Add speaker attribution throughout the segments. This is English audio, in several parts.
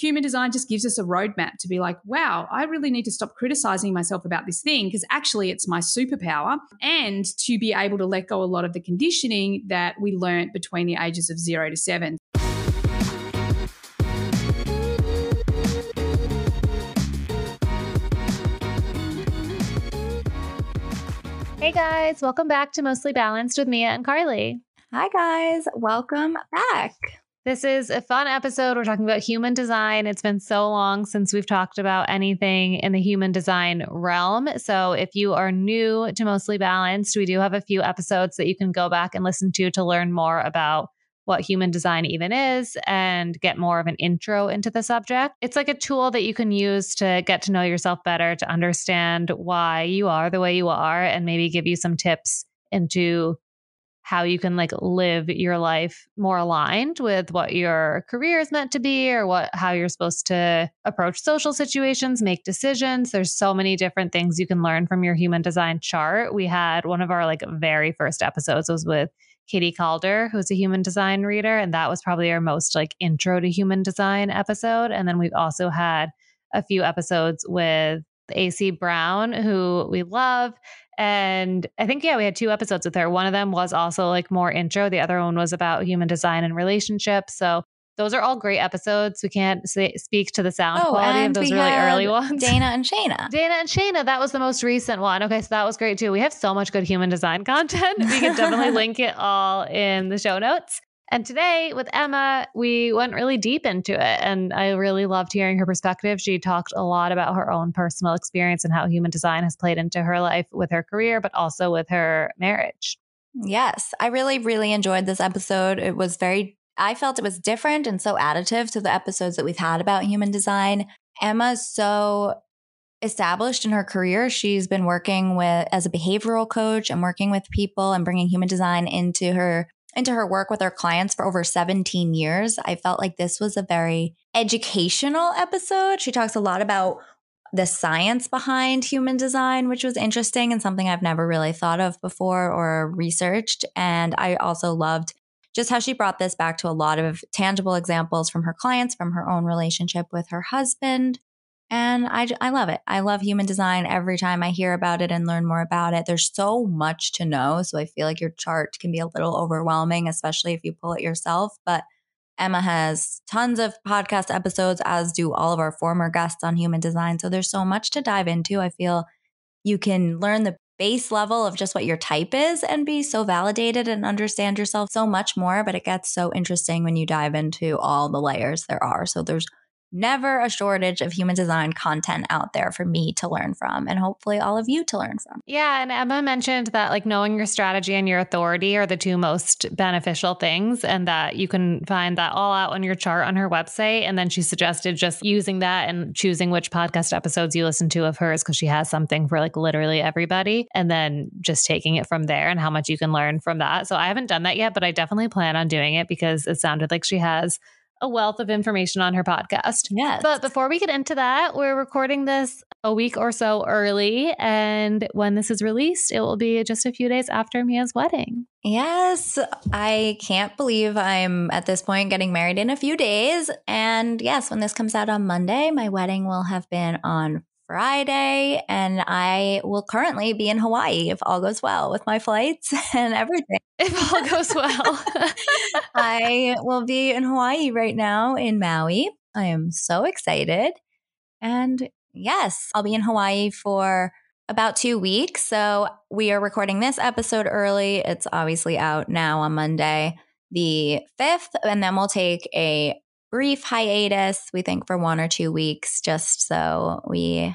Speaker 1: human design just gives us a roadmap to be like, wow, I really need to stop criticizing myself about this thing because actually it's my superpower. And to be able to let go a lot of the conditioning that we learned between the ages of zero to seven.
Speaker 2: Hey guys, welcome back to Mostly Balanced with Mia and Carly.
Speaker 3: Hi guys, welcome back.
Speaker 2: This is a fun episode. We're talking about human design. It's been so long since we've talked about anything in the human design realm. So, if you are new to Mostly Balanced, we do have a few episodes that you can go back and listen to to learn more about what human design even is and get more of an intro into the subject. It's like a tool that you can use to get to know yourself better, to understand why you are the way you are, and maybe give you some tips into how you can like live your life more aligned with what your career is meant to be or what how you're supposed to approach social situations make decisions. There's so many different things you can learn from your human design chart. We had one of our like very first episodes was with katie calder who's a human design reader and that was probably our most like intro to human design episode. And then we've also had a few episodes with AC Brown, who we love. And I think, yeah, we had two episodes with her. One of them was also like more intro, the other one was about human design and relationships. So those are all great episodes. We can't say, speak to the sound oh, quality of those really early ones.
Speaker 3: Dana and Shayna.
Speaker 2: Dana and Shayna, that was the most recent one. Okay, so that was great too. We have so much good human design content. We can definitely link it all in the show notes. And today with Emma, we went really deep into it. And I really loved hearing her perspective. She talked a lot about her own personal experience and how human design has played into her life with her career, but also with her marriage.
Speaker 3: Yes, I really, really enjoyed this episode. It was very, I felt it was different and so additive to the episodes that we've had about human design. Emma's so established in her career. She's been working with as a behavioral coach and working with people and bringing human design into her into her work with her clients for over 17 years. I felt like this was a very educational episode. She talks a lot about the science behind human design, which was interesting and something I've never really thought of before or researched. And I also loved just how she brought this back to a lot of tangible examples from her clients, from her own relationship with her husband. And I, I love it. I love human design every time I hear about it and learn more about it. There's so much to know. So I feel like your chart can be a little overwhelming, especially if you pull it yourself. But Emma has tons of podcast episodes, as do all of our former guests on human design. So there's so much to dive into. I feel you can learn the base level of just what your type is and be so validated and understand yourself so much more. But it gets so interesting when you dive into all the layers there are. So there's never a shortage of human design content out there for me to learn from and hopefully all of you to learn from.
Speaker 2: Yeah. And Emma mentioned that like knowing your strategy and your authority are the two most beneficial things, and that you can find that all out on your chart on her website. And then she suggested just using that and choosing which podcast episodes you listen to of hers because she has something for like literally everybody, and then just taking it from there and how much you can learn from that. So I haven't done that yet, but I definitely plan on doing it because it sounded like she has a wealth of information on her podcast.
Speaker 3: Yes.
Speaker 2: But before we get into that, we're recording this a week or so early. And when this is released, it will be just a few days after Mia's wedding.
Speaker 3: Yes. I can't believe I'm at this point getting married in a few days. And yes, when this comes out on Monday, my wedding will have been on Friday, and I will currently be in Hawaii if all goes well with my flights and everything.
Speaker 2: If all goes well,
Speaker 3: I will be in Hawaii right now in Maui. I am so excited. And yes, I'll be in Hawaii for about two weeks. So we are recording this episode early. It's obviously out now on Monday, the 5th, and then we'll take a brief hiatus, we think for one or two weeks, just so we.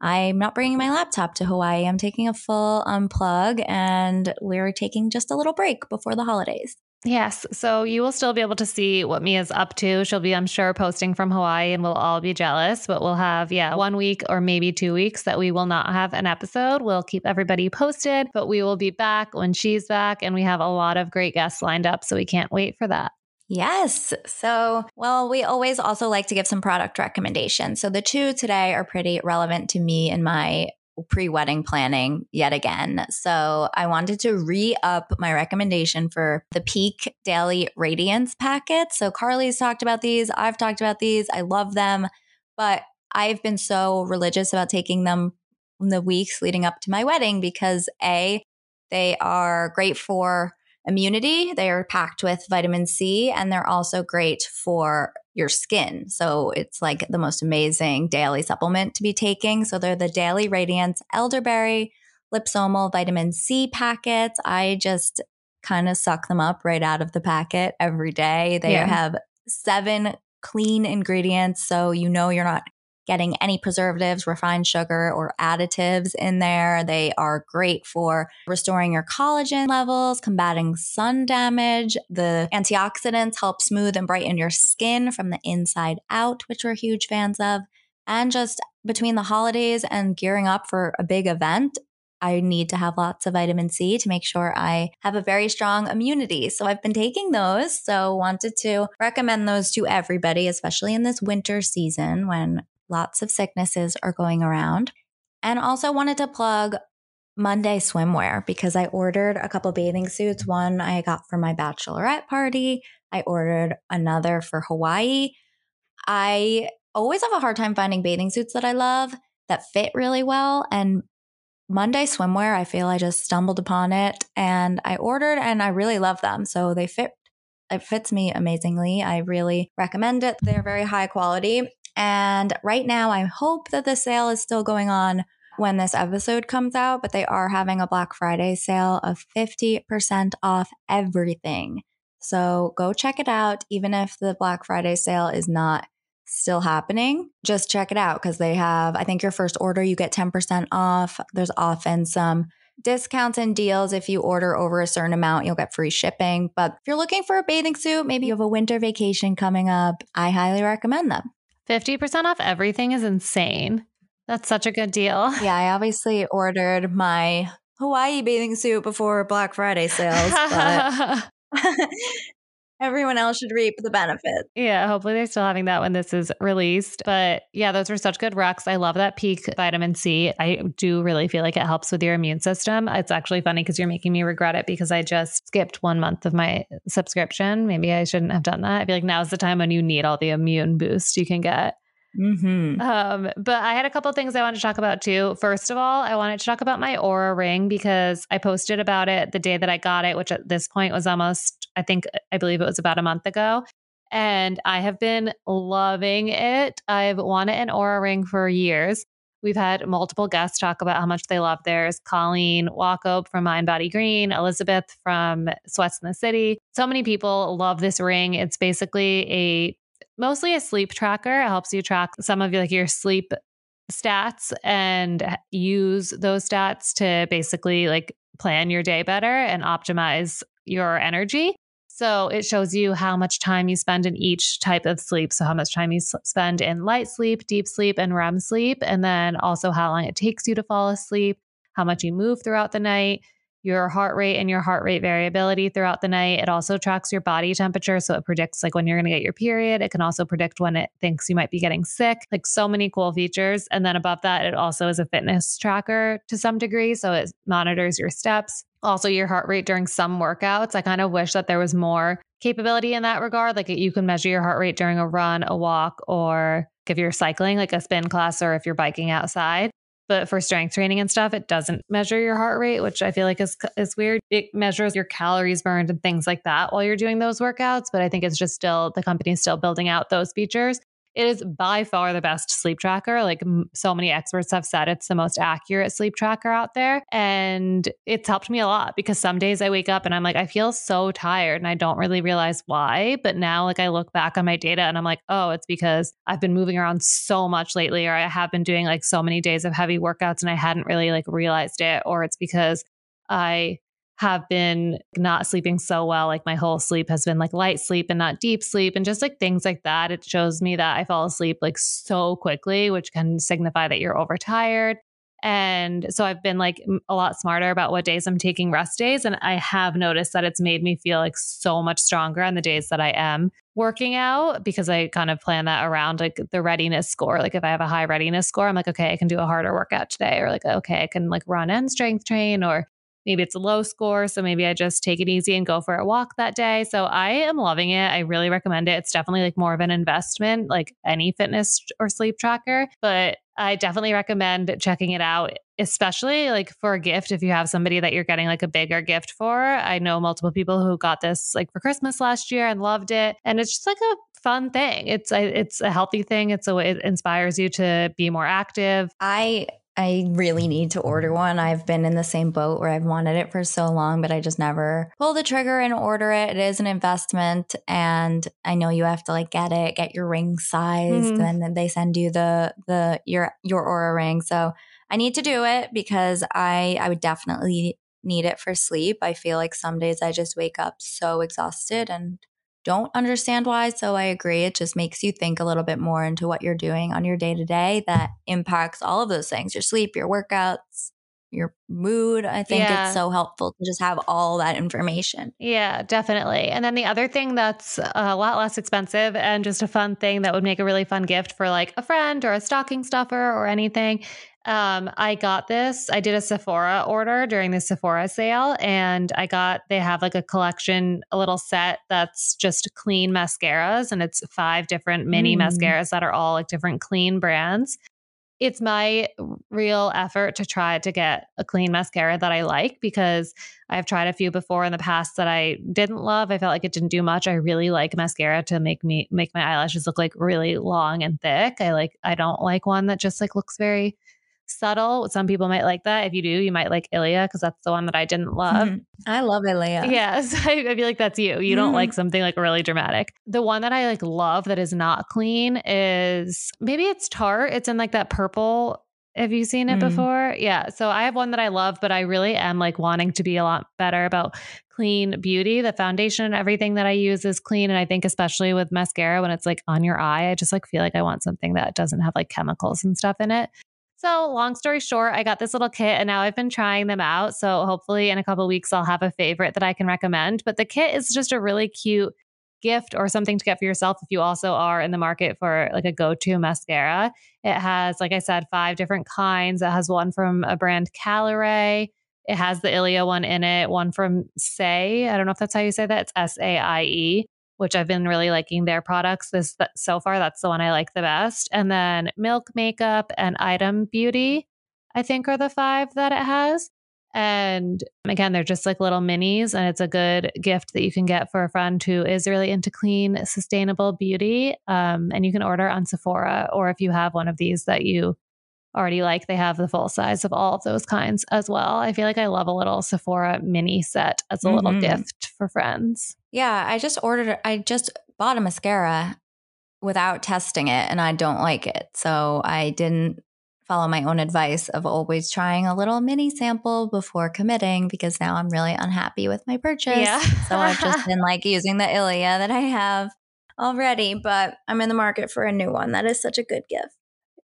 Speaker 3: I'm not bringing my laptop to Hawaii. I'm taking a full um, unplug and we're taking just a little break before the holidays.
Speaker 2: Yes. So you will still be able to see what Mia's up to. She'll be, I'm sure, posting from Hawaii and we'll all be jealous, but we'll have, yeah, one week or maybe two weeks that we will not have an episode. We'll keep everybody posted, but we will be back when she's back and we have a lot of great guests lined up. So we can't wait for that.
Speaker 3: Yes. So, well, we always also like to give some product recommendations. So, the two today are pretty relevant to me and my pre wedding planning yet again. So I wanted to re up my recommendation for the Pique Daily Radiance packet. So Carly's talked about these. I've talked about these. I love them. But I've been so religious about taking them in the weeks leading up to my wedding because A, they are great for immunity. They are packed with vitamin C and they're also great for your skin. So it's like the most amazing daily supplement to be taking. So they're the Daily Radiance Elderberry Liposomal Vitamin C packets. I just kind of suck them up right out of the packet every day. They yeah. have seven clean ingredients. So you know you're not getting any preservatives, refined sugar, or additives in there. They are great for restoring your collagen levels, combating sun damage. The antioxidants help smooth and brighten your skin from the inside out, which we're huge fans of. And just between the holidays and gearing up for a big event, I need to have lots of vitamin C to make sure I have a very strong immunity. So I've been taking those. So wanted to recommend those to everybody, especially in this winter season when lots of sicknesses are going around. And also wanted to plug Monday swimwear because I ordered a couple bathing suits. One I got for my bachelorette party. I ordered another for Hawaii. I always have a hard time finding bathing suits that I love that fit really well. And Monday swimwear, I feel I just stumbled upon it and I ordered and I really love them. So they fit it fits me amazingly. I really recommend it. They're very high quality. And right now, I hope that the sale is still going on when this episode comes out, but they are having a Black Friday sale of 50% off everything. So go check it out, even if the Black Friday sale is not still happening. Just check it out because they have, I think your first order, you get 10% off. There's often some discounts and deals. If you order over a certain amount, you'll get free shipping. But if you're looking for a bathing suit, maybe you have a winter vacation coming up, I highly recommend them.
Speaker 2: 50% off everything is insane. That's such a good deal.
Speaker 3: Yeah, I obviously ordered my Hawaii bathing suit before Black Friday sales, but everyone else should reap the benefits.
Speaker 2: Yeah, hopefully they're still having that when this is released. But yeah, those were such good rocks. I love that Pique vitamin C. I do really feel like it helps with your immune system. It's actually funny because you're making me regret it because I just skipped one month of my subscription. Maybe I shouldn't have done that. I feel like now's the time when you need all the immune boost you can get. Mm-hmm. Um, but I had a couple things I wanted to talk about too. First of all, I wanted to talk about my Oura ring because I posted about it the day that I got it, which at this point was almost, I think, I believe it was about a month ago. And I have been loving it. I've wanted an Oura ring for years. We've had multiple guests talk about how much they love theirs. Colleen Wachob from Mind Body Green, Elizabeth from Sweats in the City. So many people love this ring. It's basically a mostly a sleep tracker. It helps you track some of like your sleep stats and use those stats to basically like plan your day better and optimize your energy. So it shows you how much time you spend in each type of sleep. So, how much time you spend in light sleep, deep sleep, and REM sleep. And then also how long it takes you to fall asleep, how much you move throughout the night, your heart rate and your heart rate variability throughout the night. It also tracks your body temperature. So it predicts like when you're going to get your period. It can also predict when it thinks you might be getting sick, like so many cool features. And then above that, it also is a fitness tracker to some degree. So it monitors your steps, also your heart rate during some workouts. I kind of wish that there was more capability in that regard. Like you can measure your heart rate during a run, a walk, or if you're cycling, like a spin class, or if you're biking outside. But for strength training and stuff, it doesn't measure your heart rate, which I feel like is is weird. It measures your calories burned and things like that while you're doing those workouts. But I think it's just still the company's still building out those features. It is by far the best sleep tracker. Like so many experts have said, it's the most accurate sleep tracker out there. And it's helped me a lot because some days I wake up and I'm like, I feel so tired and I don't really realize why. But now, like, I look back on my data and I'm like, oh, it's because I've been moving around so much lately, or I have been doing like so many days of heavy workouts and I hadn't really like realized it, or it's because I have been not sleeping so well. Like my whole sleep has been like light sleep and not deep sleep and just like things like that. It shows me that I fall asleep like so quickly, which can signify that you're overtired. And so I've been like a lot smarter about what days I'm taking rest days. And I have noticed that it's made me feel like so much stronger on the days that I am working out because I kind of plan that around like the readiness score. Like if I have a high readiness score, I'm like, okay, I can do a harder workout today, or like, okay, I can like run and strength train, or maybe it's a low score. So maybe I just take it easy and go for a walk that day. So I am loving it. I really recommend it. It's definitely like more of an investment, like any fitness or sleep tracker, but I definitely recommend checking it out, especially like for a gift. If you have somebody that you're getting like a bigger gift for, I know multiple people who got this like for Christmas last year and loved it. And it's just like a fun thing. It's a, it's a healthy thing. It's a, it inspires you to be more active.
Speaker 3: I I really need to order one. I've been in the same boat where I've wanted it for so long, but I just never pull the trigger and order it. It is an investment and I know you have to like get it, get your ring sized, mm-hmm. and then they send you the the your your Oura ring. So I need to do it because I I would definitely need it for sleep. I feel like some days I just wake up so exhausted and don't understand why. So I agree. It just makes you think a little bit more into what you're doing on your day to day that impacts all of those things your sleep, your workouts, your mood. I think yeah. it's so helpful to just have all that information.
Speaker 2: Yeah, definitely. And then the other thing that's a lot less expensive and just a fun thing that would make a really fun gift for like a friend or a stocking stuffer or anything um, I got this. I did a Sephora order during the Sephora sale, and I got they have like a collection, a little set that's just clean mascaras, and it's five different mini mm. mascaras that are all like different clean brands. It's my real effort to try to get a clean mascara that I like because I've tried a few before in the past that I didn't love. I felt like it didn't do much. I really like mascara to make me make my eyelashes look like really long and thick. I like I don't like one that just like looks very subtle. Some people might like that. If you do, you might like Ilia because that's the one that I didn't love. Mm-hmm.
Speaker 3: I love Ilia.
Speaker 2: Yes, I, I, feel like that's you. You mm-hmm. don't like something like really dramatic. The one that I like love that is not clean is maybe it's Tarte. It's in like that purple. Have you seen it mm. before? Yeah. So I have one that I love, but I really am like wanting to be a lot better about clean beauty. The foundation and everything that I use is clean. And I think especially with mascara, when it's like on your eye, I just like feel like I want something that doesn't have like chemicals and stuff in it. So, long story short, I got this little kit and now I've been trying them out. So, hopefully, in a couple weeks, I'll have a favorite that I can recommend. But the kit is just a really cute gift or something to get for yourself if you also are in the market for like a go to mascara. It has, like I said, five different kinds. It has one from a brand Caliray. It has the Ilia one in it, one from Saie. I don't know if that's how you say that. It's S A I E which I've been really liking their products. This so far, that's the one I like the best. And then Milk Makeup and Item Beauty, I think, are the five that it has. And again, they're just like little minis, and it's a good gift that you can get for a friend who is really into clean, sustainable beauty. Um, and you can order on Sephora, or if you have one of these that you already like, they have the full size of all of those kinds as well. I feel like I love a little Sephora mini set as a mm-hmm. little gift for friends.
Speaker 3: Yeah, I just ordered, I just bought a mascara without testing it and I don't like it. So I didn't follow my own advice of always trying a little mini sample before committing because now I'm really unhappy with my purchase. Yeah. so I've just been like using the Ilia that I have already, but I'm in the market for a new one. That is such a good gift.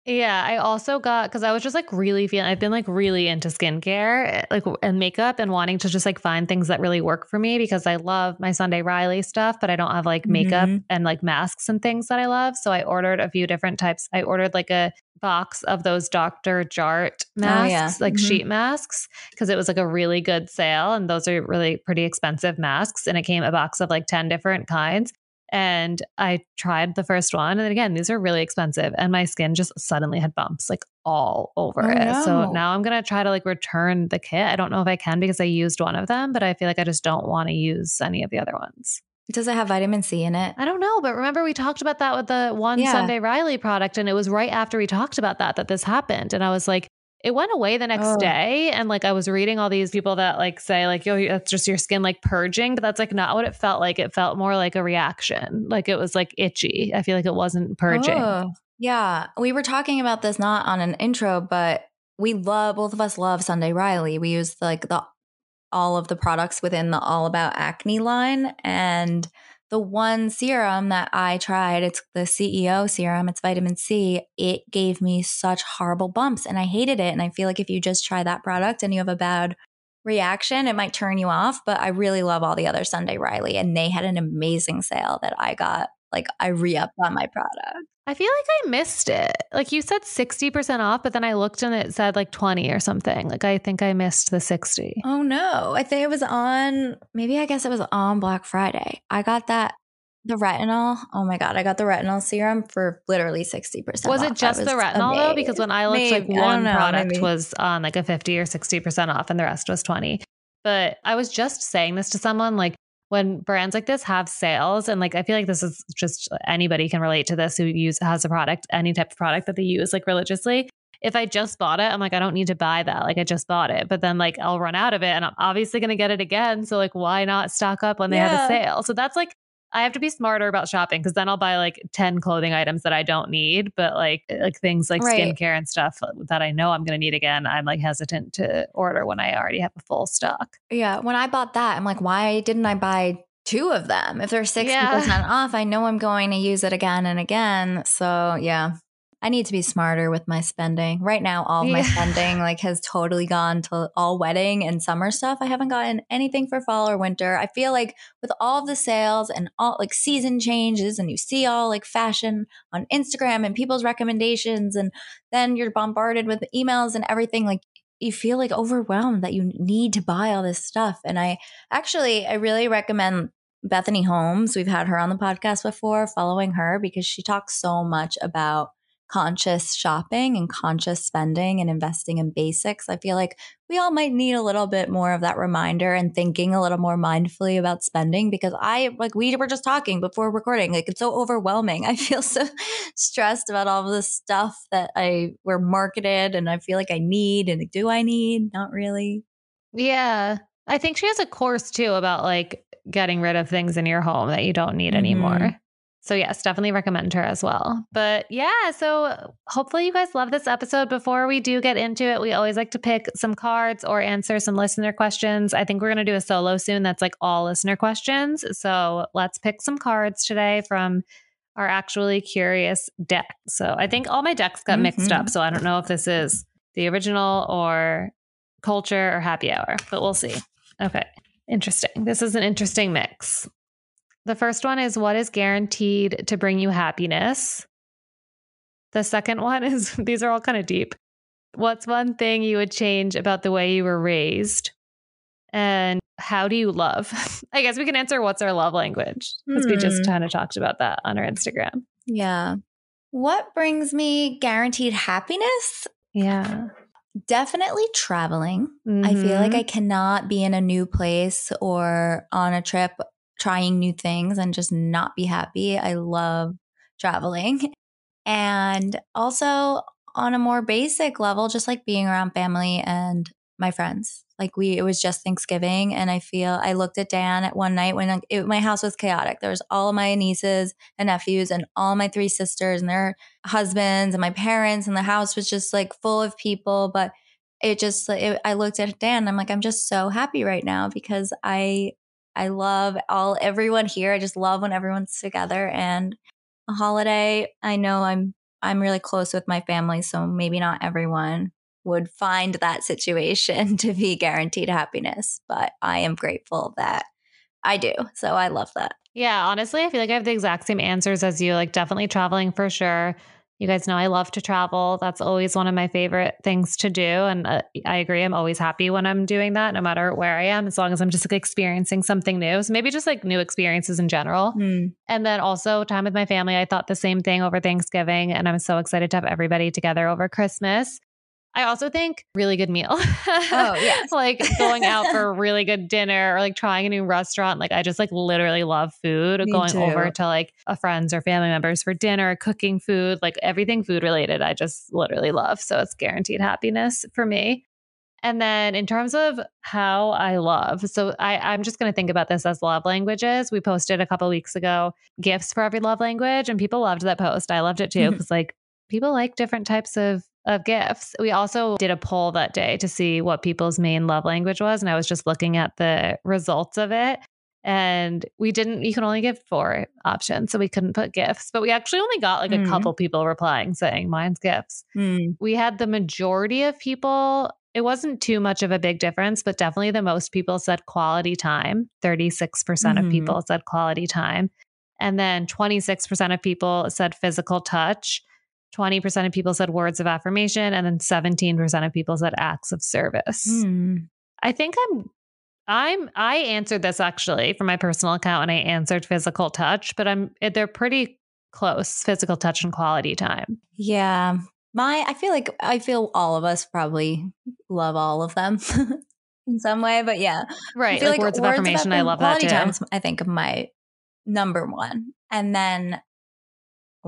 Speaker 2: Yeah, I also got because I was just like really feeling I've been like really into skincare, like and makeup, and wanting to just like find things that really work for me because I love my Sunday Riley stuff, but I don't have like makeup mm-hmm. and like masks and things that I love. So I ordered a few different types. I ordered like a box of those Dr. Jart masks, oh, yeah. like mm-hmm. sheet masks, because it was like a really good sale. And those are really pretty expensive masks. And it came a box of like 10 different kinds. And I tried the first one. And again, these are really expensive. And my skin just suddenly had bumps like all over oh, it. No. So now I'm going to try to like return the kit. I don't know if I can because I used one of them, but I feel like I just don't want to use any of the other ones.
Speaker 3: Does it have vitamin C in it?
Speaker 2: I don't know, but remember we talked about that with the one yeah. Sunday Riley product, and it was right after we talked about that that this happened, and I was like, it went away the next oh. day and like i was reading all these people that like say like yo that's just your skin like purging but that's like not what it felt like. It felt more like a reaction. Like it was like itchy. I feel like it wasn't purging. Oh.
Speaker 3: yeah. We were talking about this not on an intro but we love both of us love sunday riley. We use like the all of the products within the all about acne line and the one serum that I tried, it's the CEO serum, it's vitamin C, it gave me such horrible bumps and I hated it. And I feel like if you just try that product and you have a bad reaction, it might turn you off. But I really love all the other Sunday Riley and they had an amazing sale that I got like I re upped on my product.
Speaker 2: I feel like I missed it. Like you said 60% off, but then I looked and it said like 20 or something. Like I think I missed the 60.
Speaker 3: Oh no. I think it was on, maybe I guess it was on Black Friday. I got that, the retinol. Oh my God. I got the retinol serum for literally 60%.
Speaker 2: Was
Speaker 3: off.
Speaker 2: it just
Speaker 3: was
Speaker 2: the retinol though? Because when I looked,
Speaker 3: Maybe.
Speaker 2: like one
Speaker 3: know,
Speaker 2: product
Speaker 3: maybe.
Speaker 2: was on like a 50 or 60% off and the rest was 20. But I was just saying this to someone like, when brands like this have sales and like i feel like this is just anybody can relate to this who use has a product any type of product that they use like religiously. If i just bought it i'm like i don't need to buy that. Like i just bought it. But then like i'll run out of it and i'm obviously going to get it again. So like why not stock up when they have a sale? So that's like i have to be smarter about shopping because then i'll buy like 10 clothing items that i don't need but like eh, like things like
Speaker 3: Right.
Speaker 2: skincare and stuff uh, that i know i'm going to need again i'm like hesitant to order when i already have a full stock
Speaker 3: Yeah, when I bought that, I'm like, why didn't I buy two of them? If they're 60%
Speaker 2: Yeah.
Speaker 3: off, I know I'm going to use it again and again. So, yeah. I need to be smarter with my spending. Right now, all of my
Speaker 2: Yeah.
Speaker 3: spending like has totally gone to all wedding and summer stuff. I haven't gotten anything for fall or winter. I feel like with all the sales and all like season changes and you see all like fashion on Instagram and people's recommendations and then you're bombarded with emails and everything like you feel like overwhelmed that you need to buy all this stuff. And I actually, I really recommend Bethany Holmes. We've had her on the podcast before, following her because she talks so much about conscious shopping and conscious spending and investing in basics. I feel like we all might need a little bit more of that reminder and thinking a little more mindfully about spending because I, like, we were just talking before recording, like, it's so overwhelming. I feel so stressed about all of this stuff that I were marketed and I feel like I need. And do I need? Not really.
Speaker 2: Yeah. I think she has a course too about like getting rid of things in your home that you don't need
Speaker 3: Mhm.
Speaker 2: anymore. So, yes, definitely recommend her as well. But yeah, so hopefully you guys love this episode. Before we do get into it, we always like to pick some cards or answer some listener questions. I think we're going to do a solo soon that's like all listener questions. So, let's pick some cards today from our actually curious deck. So, I think all my decks got mixed
Speaker 3: Mhm.
Speaker 2: up. So, I don't know if this is the original or culture or happy hour, but we'll see. Okay. Interesting. This is an interesting mix. The first one is what is guaranteed to bring you happiness? The second one is these are all kind of deep. What's one thing you would change about the way you were raised? And how do you love? I guess we can answer what's our love language because we just
Speaker 3: Hmm.
Speaker 2: kind of talked about that on our Instagram.
Speaker 3: Yeah. What brings me guaranteed happiness?
Speaker 2: Yeah.
Speaker 3: Definitely traveling. I feel like. I cannot be in a new place or on a trip trying new things and just not be happy. I love traveling. And also on a more basic level, just like being around family and my friends. Like we, it was just Thanksgiving, and I feel I looked at Dan at one night when it, my house was chaotic. There was all my nieces and nephews, and all my three sisters and their husbands, and my parents, and the house was just like full of people. But it just, it, I looked at Dan, I'm like, I'm just so happy right now because I, I love all everyone here. I just love when everyone's together, and a holiday. I know I'm I'm really close with my family, so maybe not everyone would find that situation to be guaranteed happiness, but I am grateful that I do. So I love that.
Speaker 2: Yeah, honestly, I feel like I have the exact same answers as you. Like, definitely traveling for sure. You guys know I love to travel. That's always one of my favorite things to do. And uh, I agree. I'm always happy when I'm doing that, no matter where I am, as long as I'm just like experiencing something new. So maybe just like new experiences in general. And then also time with my family. I thought the same thing over Thanksgiving. And I'm so excited to have everybody together over Christmas. I also think really good meal.
Speaker 3: Oh, yes.
Speaker 2: like going out for a really good dinner or like trying a new restaurant. Like I just like literally love food.
Speaker 3: Me
Speaker 2: going
Speaker 3: too.
Speaker 2: over to like a friends or family members for dinner, cooking food, like everything food related. I just literally love. So it's guaranteed happiness for me. And then in terms of how I love, so I, I'm just going to think about this as love languages. We posted a couple weeks ago gifts for every love language, and people loved that post. I loved it too
Speaker 3: mm-hmm.
Speaker 2: because like people like different types of of gifts. We also did a poll that day to see what people's main love language was, and I was just looking at the results of it. And we didn't, you can only give four options. So we couldn't put gifts, but we actually only got like a
Speaker 3: Mhm.
Speaker 2: couple people replying saying mine's gifts
Speaker 3: Hmm.
Speaker 2: we had the majority of people it wasn't too much of a big difference but definitely the most people said quality time 36%
Speaker 3: Mhm.
Speaker 2: of people said quality time And then 26% of people said physical touch. 20% of people said words of affirmation and then 17% of people said acts of service.
Speaker 3: Mm.
Speaker 2: I think I'm I'm I answered this actually from my personal account and I answered physical touch, but I'm they're pretty close, physical touch and quality time.
Speaker 3: Yeah. My I feel like I feel all of us probably love all of them in some way, but yeah.
Speaker 2: Right.
Speaker 3: I feel
Speaker 2: like, words, of affirmation, I love that too.
Speaker 3: times I think my number one. And then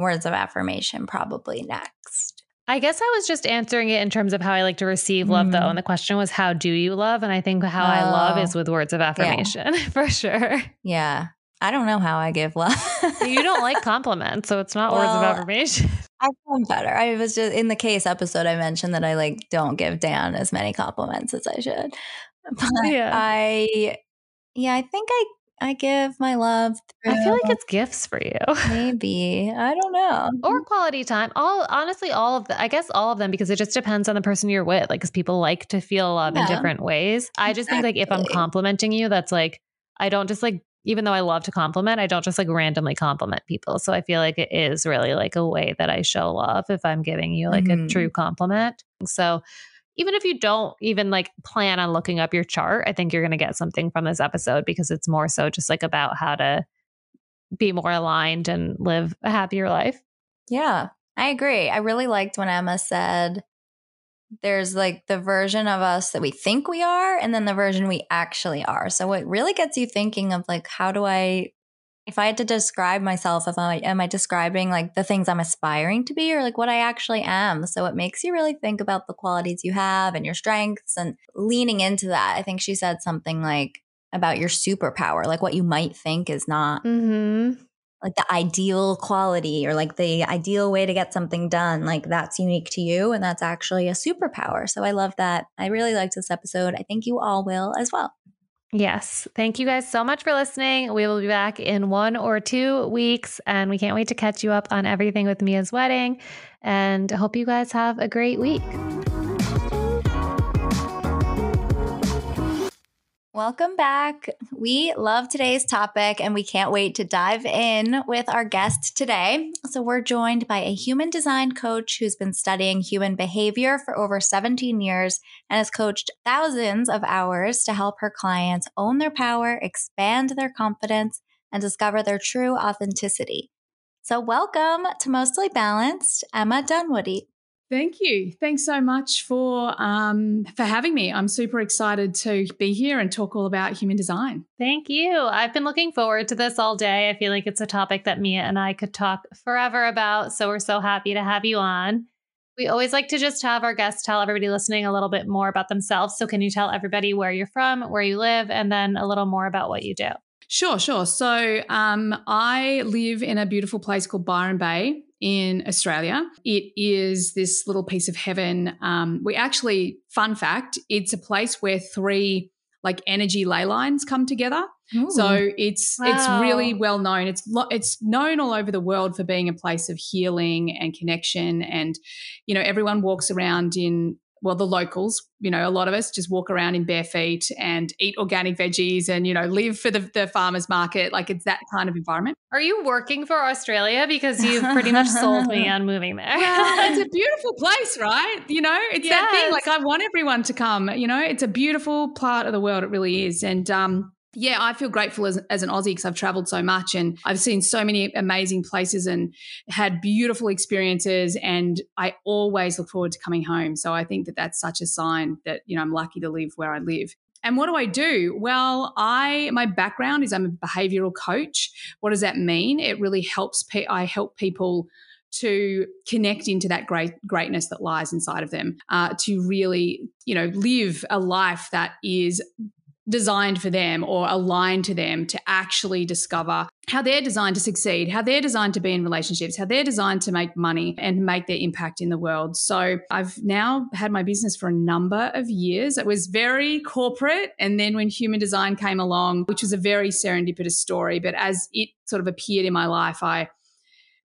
Speaker 3: words of affirmation probably next.
Speaker 2: I guess I was just answering it in terms of how I like to receive love, though.
Speaker 3: Mm.
Speaker 2: And the question was, how do you love? And I think how I love
Speaker 3: Oh.
Speaker 2: is with words of affirmation for sure.
Speaker 3: Yeah. I don't know how I give love.
Speaker 2: You don't like compliments, so it's not words of affirmation.
Speaker 3: I've done better. I was just in the case episode I mentioned that I like don't give Dan as many compliments as I should. But
Speaker 2: Yeah.
Speaker 3: I yeah, I think I I give my love
Speaker 2: I feel like it's gifts for you.
Speaker 3: maybe. I don't know.
Speaker 2: Or quality time. All honestly, all of the I guess all of them because it just depends on the person you're with. Like, because people like to feel love in different ways. I just think like if I'm complimenting you, that's like I don't just like even though I love to compliment, I don't just like randomly compliment people. So I feel like it is really like a way that I show love if I'm giving you like a
Speaker 3: Mhm.
Speaker 2: true compliment. So even if you don't even like plan on looking up your chart, I think you're going to get something from this episode because it's more so just like about how to be more aligned and live a happier life.
Speaker 3: Yeah, I agree. I really liked when Emma said there's like the version of us that we think we are and then the version we actually are. So it really gets you thinking of like how do I if I had to describe myself if I am I describing like the things I'm aspiring to be or like what I actually am. So it makes you really think about the qualities you have and your strengths and leaning into that. I think she said something like about your superpower, like what you might think is not
Speaker 2: Mm-hmm.
Speaker 3: like the ideal quality or like the ideal way to get something done like that's unique to you and that's actually a superpower so i love that i really liked this episode i think you all will as well
Speaker 2: Yes. Thank you guys so much for listening. We will be back in one or two weeks, and we can't wait to catch you up on everything with Mia's wedding. And hope you guys have a great week.
Speaker 3: Welcome back we love today's topic and we can't wait to dive in with our guest today so we're joined by a human design coach who's been studying human behavior for over 17 years and has coached thousands of hours to help her clients own their power expand their confidence and discover their true authenticity. So, welcome to Mostly Balanced, Emma Dunwoody.
Speaker 1: Thank you. Thanks so much for um, for having me. I'm super excited to be here and talk all about human design.
Speaker 2: Thank you. I've been looking forward to this all day. I feel like it's a topic that Mia and I could talk forever about. So we're so happy to have you on. We always like to just have our guests tell everybody listening a little bit more about themselves. So, can you tell everybody where you're from, where you live, and then a little more about what you do?
Speaker 1: Sure, sure. So um, I live in a beautiful place called Byron Bay in Australia. It is this little piece of heaven. Um, we actually, fun fact, it's a place where three like energy ley lines come together. So it's it's really well known. It's lo- it's known all over the world for being a place of healing and connection. And you know, everyone walks around in well, the locals. You know, a lot of us just walk around in bare feet and eat organic veggies, and you know, live for the the farmers market. Like it's that kind of environment.
Speaker 2: Are you working for Australia? Because you've pretty much sold me on moving there.
Speaker 1: Well, it's a beautiful place, right? You know, it's that thing. Like I want everyone to come. You know, it's a beautiful part of the world. It really is. And um, yeah, I feel grateful as, as an Aussie because I've traveled so much and I've seen so many amazing places and had beautiful experiences. And I always look forward to coming home. So I think that that's such a sign that you know I'm lucky to live where I live. And what do I do? Well, I my background is I'm a behavioral coach. What does that mean? It really helps. Pe- I help people to connect into that great greatness that lies inside of them uh, to really you know live a life that is designed for them or aligned to them to actually discover how they're designed to succeed, how they're designed to be in relationships, how they're designed to make money and make their impact in the world. So I've now had my business for a number of years. It was very corporate. And then when human design came along, which was a very serendipitous story, but as it sort of appeared in my life, I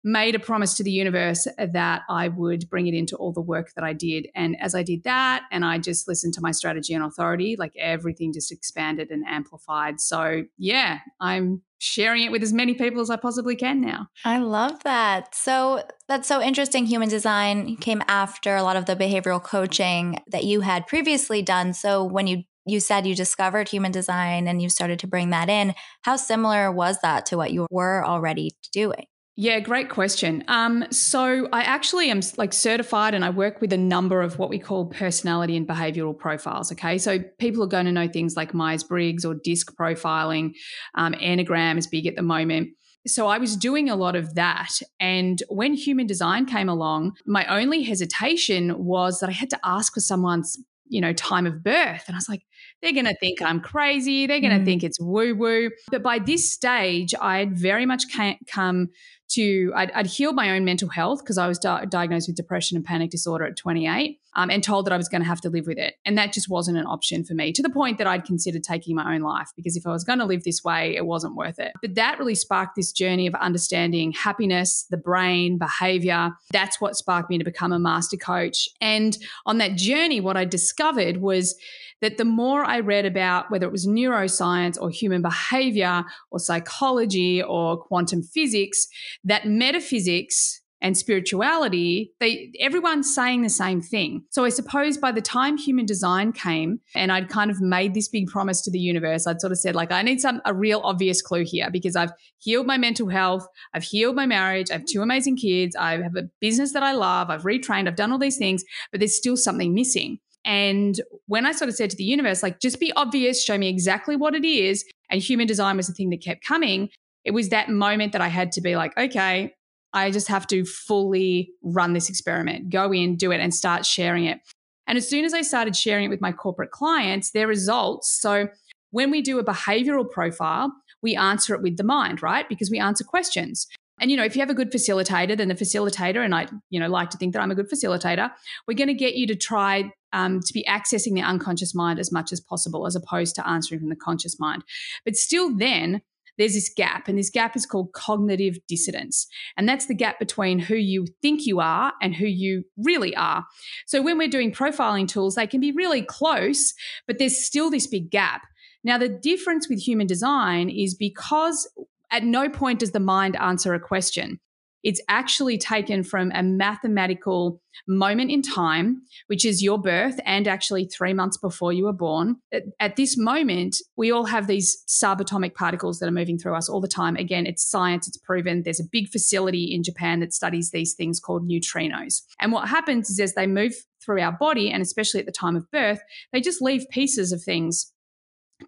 Speaker 1: made a promise to the universe that I would bring it into all the work that I did. And as I did that, and I just listened to my strategy and authority, like everything just expanded and amplified. So, yeah, I'm sharing it with as many people as I possibly can now.
Speaker 3: I love that. So, that's so interesting. Human design came after a lot of the behavioral coaching that you had previously done. So, when you you said you discovered human design and you started to bring that in. How similar was that to what you were already doing?
Speaker 1: Yeah, great question. Um, so I actually am like certified and I work with a number of what we call personality and behavioral profiles. Okay. So people are going to know things like Myers Briggs or disc profiling. Um, Enneagram is big at the moment. So I was doing a lot of that. And when human design came along, my only hesitation was that I had to ask for someone's, you know, time of birth. And I was like, they're going to think I'm crazy. They're going to mm. think it's woo woo. But by this stage, I had very much come to I'd, I'd healed my own mental health because I was di- diagnosed with depression and panic disorder at 28 um, and told that I was going to have to live with it. And that just wasn't an option for me to the point that I'd considered taking my own life because if I was going to live this way, it wasn't worth it. But that really sparked this journey of understanding happiness, the brain, behavior. That's what sparked me to become a master coach. And on that journey, what I discovered was that the more I read about whether it was neuroscience or human behavior or psychology or quantum physics, that metaphysics and spirituality, they everyone's saying the same thing. So I suppose by the time human design came and I'd kind of made this big promise to the universe, I'd sort of said like I need some a real obvious clue here because I've healed my mental health, I've healed my marriage, I have two amazing kids, I have a business that I love, I've retrained, I've done all these things, but there's still something missing. And when I sort of said to the universe, like, just be obvious, show me exactly what it is, and human design was the thing that kept coming, it was that moment that I had to be like, okay, I just have to fully run this experiment, go in, do it, and start sharing it. And as soon as I started sharing it with my corporate clients, their results. So when we do a behavioral profile, we answer it with the mind, right? Because we answer questions. And you know, if you have a good facilitator, then the facilitator, and I, you know, like to think that I'm a good facilitator, we're going to get you to try um, to be accessing the unconscious mind as much as possible, as opposed to answering from the conscious mind. But still, then there's this gap, and this gap is called cognitive dissonance. And that's the gap between who you think you are and who you really are. So when we're doing profiling tools, they can be really close, but there's still this big gap. Now, the difference with human design is because at no point does the mind answer a question. It's actually taken from a mathematical moment in time, which is your birth and actually three months before you were born. At, at, this moment, we all have these subatomic particles that are moving through us all the time. Again, it's science, it's proven. There's a big facility in Japan that studies these things called neutrinos. And what happens is as they move through our body, and especially at the time of birth, they just leave pieces of things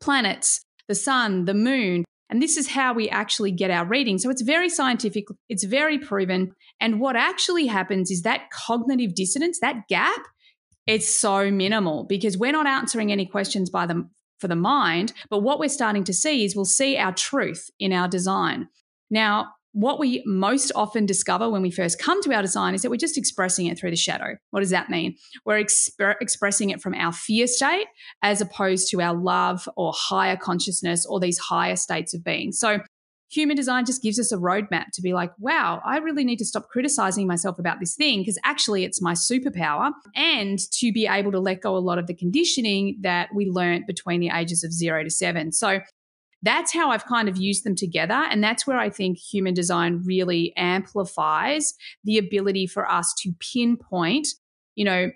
Speaker 1: planets, the sun, the moon, and this is how we actually get our reading. So it's very scientific, it's very proven. And what actually happens is that cognitive dissonance, that gap, it's so minimal because we're not answering any questions by the for the mind, but what we're starting to see is we'll see our truth in our design. Now, what we most often discover when we first come to our design is that we're just expressing it through the shadow. What does that mean? We're exp- expressing it from our fear state as opposed to our love or higher consciousness or these higher states of being. So, human design just gives us a roadmap to be like, wow, I really need to stop criticizing myself about this thing because actually it's my superpower and to be able to let go a lot of the conditioning that we learned between the ages of zero to seven. So, that's how I've kind of used them together. And that's where I think human design really amplifies the ability for us to pinpoint, you know,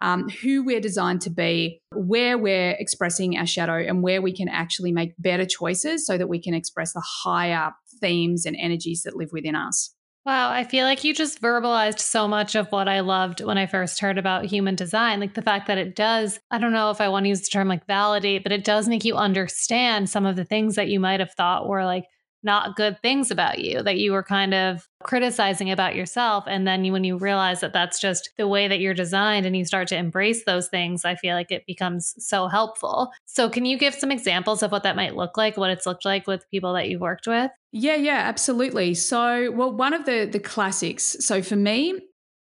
Speaker 1: um, who we're designed to be, where we're expressing our shadow, and where we can actually make better choices so that we can express the higher themes and energies that live within us.
Speaker 2: Wow, I feel like you just verbalized so much of what I loved when I first heard about human design. Like the fact that it does, I don't know if I want to use the term like validate, but it does make you understand some of the things that you might have thought were like not good things about you that you were kind of criticizing about yourself and then you, when you realize that that's just the way that you're designed and you start to embrace those things i feel like it becomes so helpful. So can you give some examples of what that might look like what it's looked like with people that you've worked with?
Speaker 1: Yeah yeah absolutely. So well one of the the classics so for me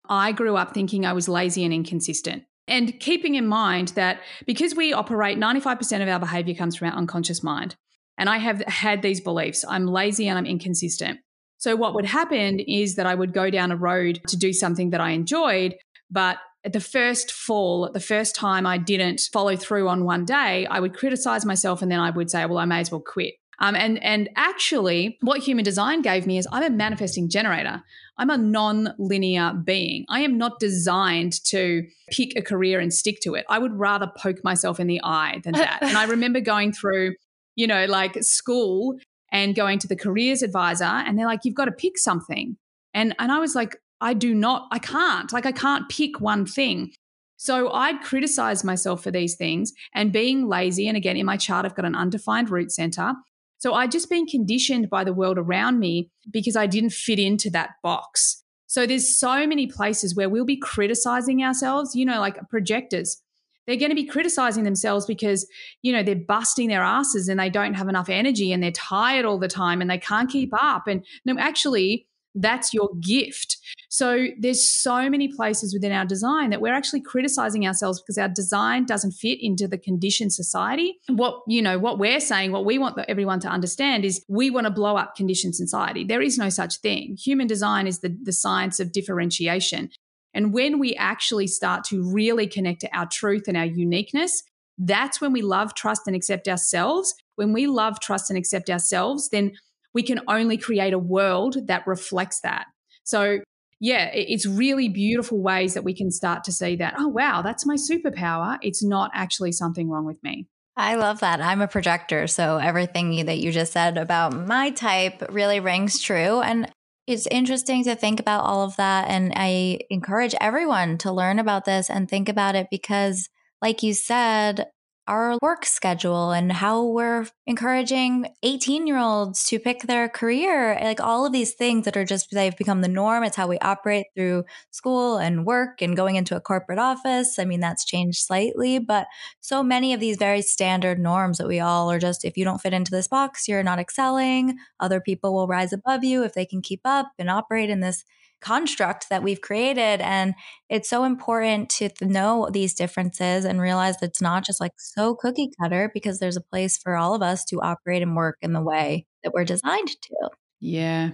Speaker 1: i grew up thinking i was lazy and inconsistent and keeping in mind that because we operate 95% of our behavior comes from our unconscious mind and I have had these beliefs I'm lazy and I'm inconsistent. So, what would happen is that I would go down a road to do something that I enjoyed, but at the first fall, the first time I didn't follow through on one day, I would criticize myself and then I would say, well, I may as well quit. Um, and and actually, what human design gave me is I'm a manifesting generator. I'm a non-linear being. I am not designed to pick a career and stick to it. I would rather poke myself in the eye than that. and I remember going through, you know, like school and going to the careers advisor, and they're like, "You've got to pick something," and and I was like, "I do not. I can't. Like, I can't pick one thing." So I'd criticize myself for these things and being lazy. And again, in my chart, I've got an undefined root center. So I'd just been conditioned by the world around me because I didn't fit into that box. So there's so many places where we'll be criticizing ourselves, you know, like projectors. They're going to be criticizing themselves because, you know, they're busting their asses and they don't have enough energy and they're tired all the time and they can't keep up. And no, actually, that's your gift. So there's so many places within our design that we're actually criticizing ourselves because our design doesn't fit into the conditioned society. What, you know, what we're saying, what we want everyone to understand is we want to blow up conditioned society. There is no such thing. Human design is the, the science of differentiation. And when we actually start to really connect to our truth and our uniqueness, that's when we love, trust, and accept ourselves. When we love, trust, and accept ourselves, then we can only create a world that reflects that. So, yeah, it's really beautiful ways that we can start to see that, oh, wow, that's my superpower. It's not actually something wrong with me.
Speaker 3: I love that. I'm a projector. So everything that you just said about my type really rings true. And it's interesting to think about all of that. And I encourage everyone to learn about this and think about it because, like you said, our work schedule and how we're encouraging 18 year olds to pick their career like all of these things that are just they've become the norm. It's how we operate through school and work and going into a corporate office. I mean that's changed slightly but so many of these very standard norms that we all are just if you don't fit into this box you're not excelling. Other people will rise above you if they can keep up and operate in this construct that we've created. And it's so important to know these differences and realize that it's not just like so cookie cutter because there's a place for all of us to operate and work in the way that we're designed to.
Speaker 1: Yeah.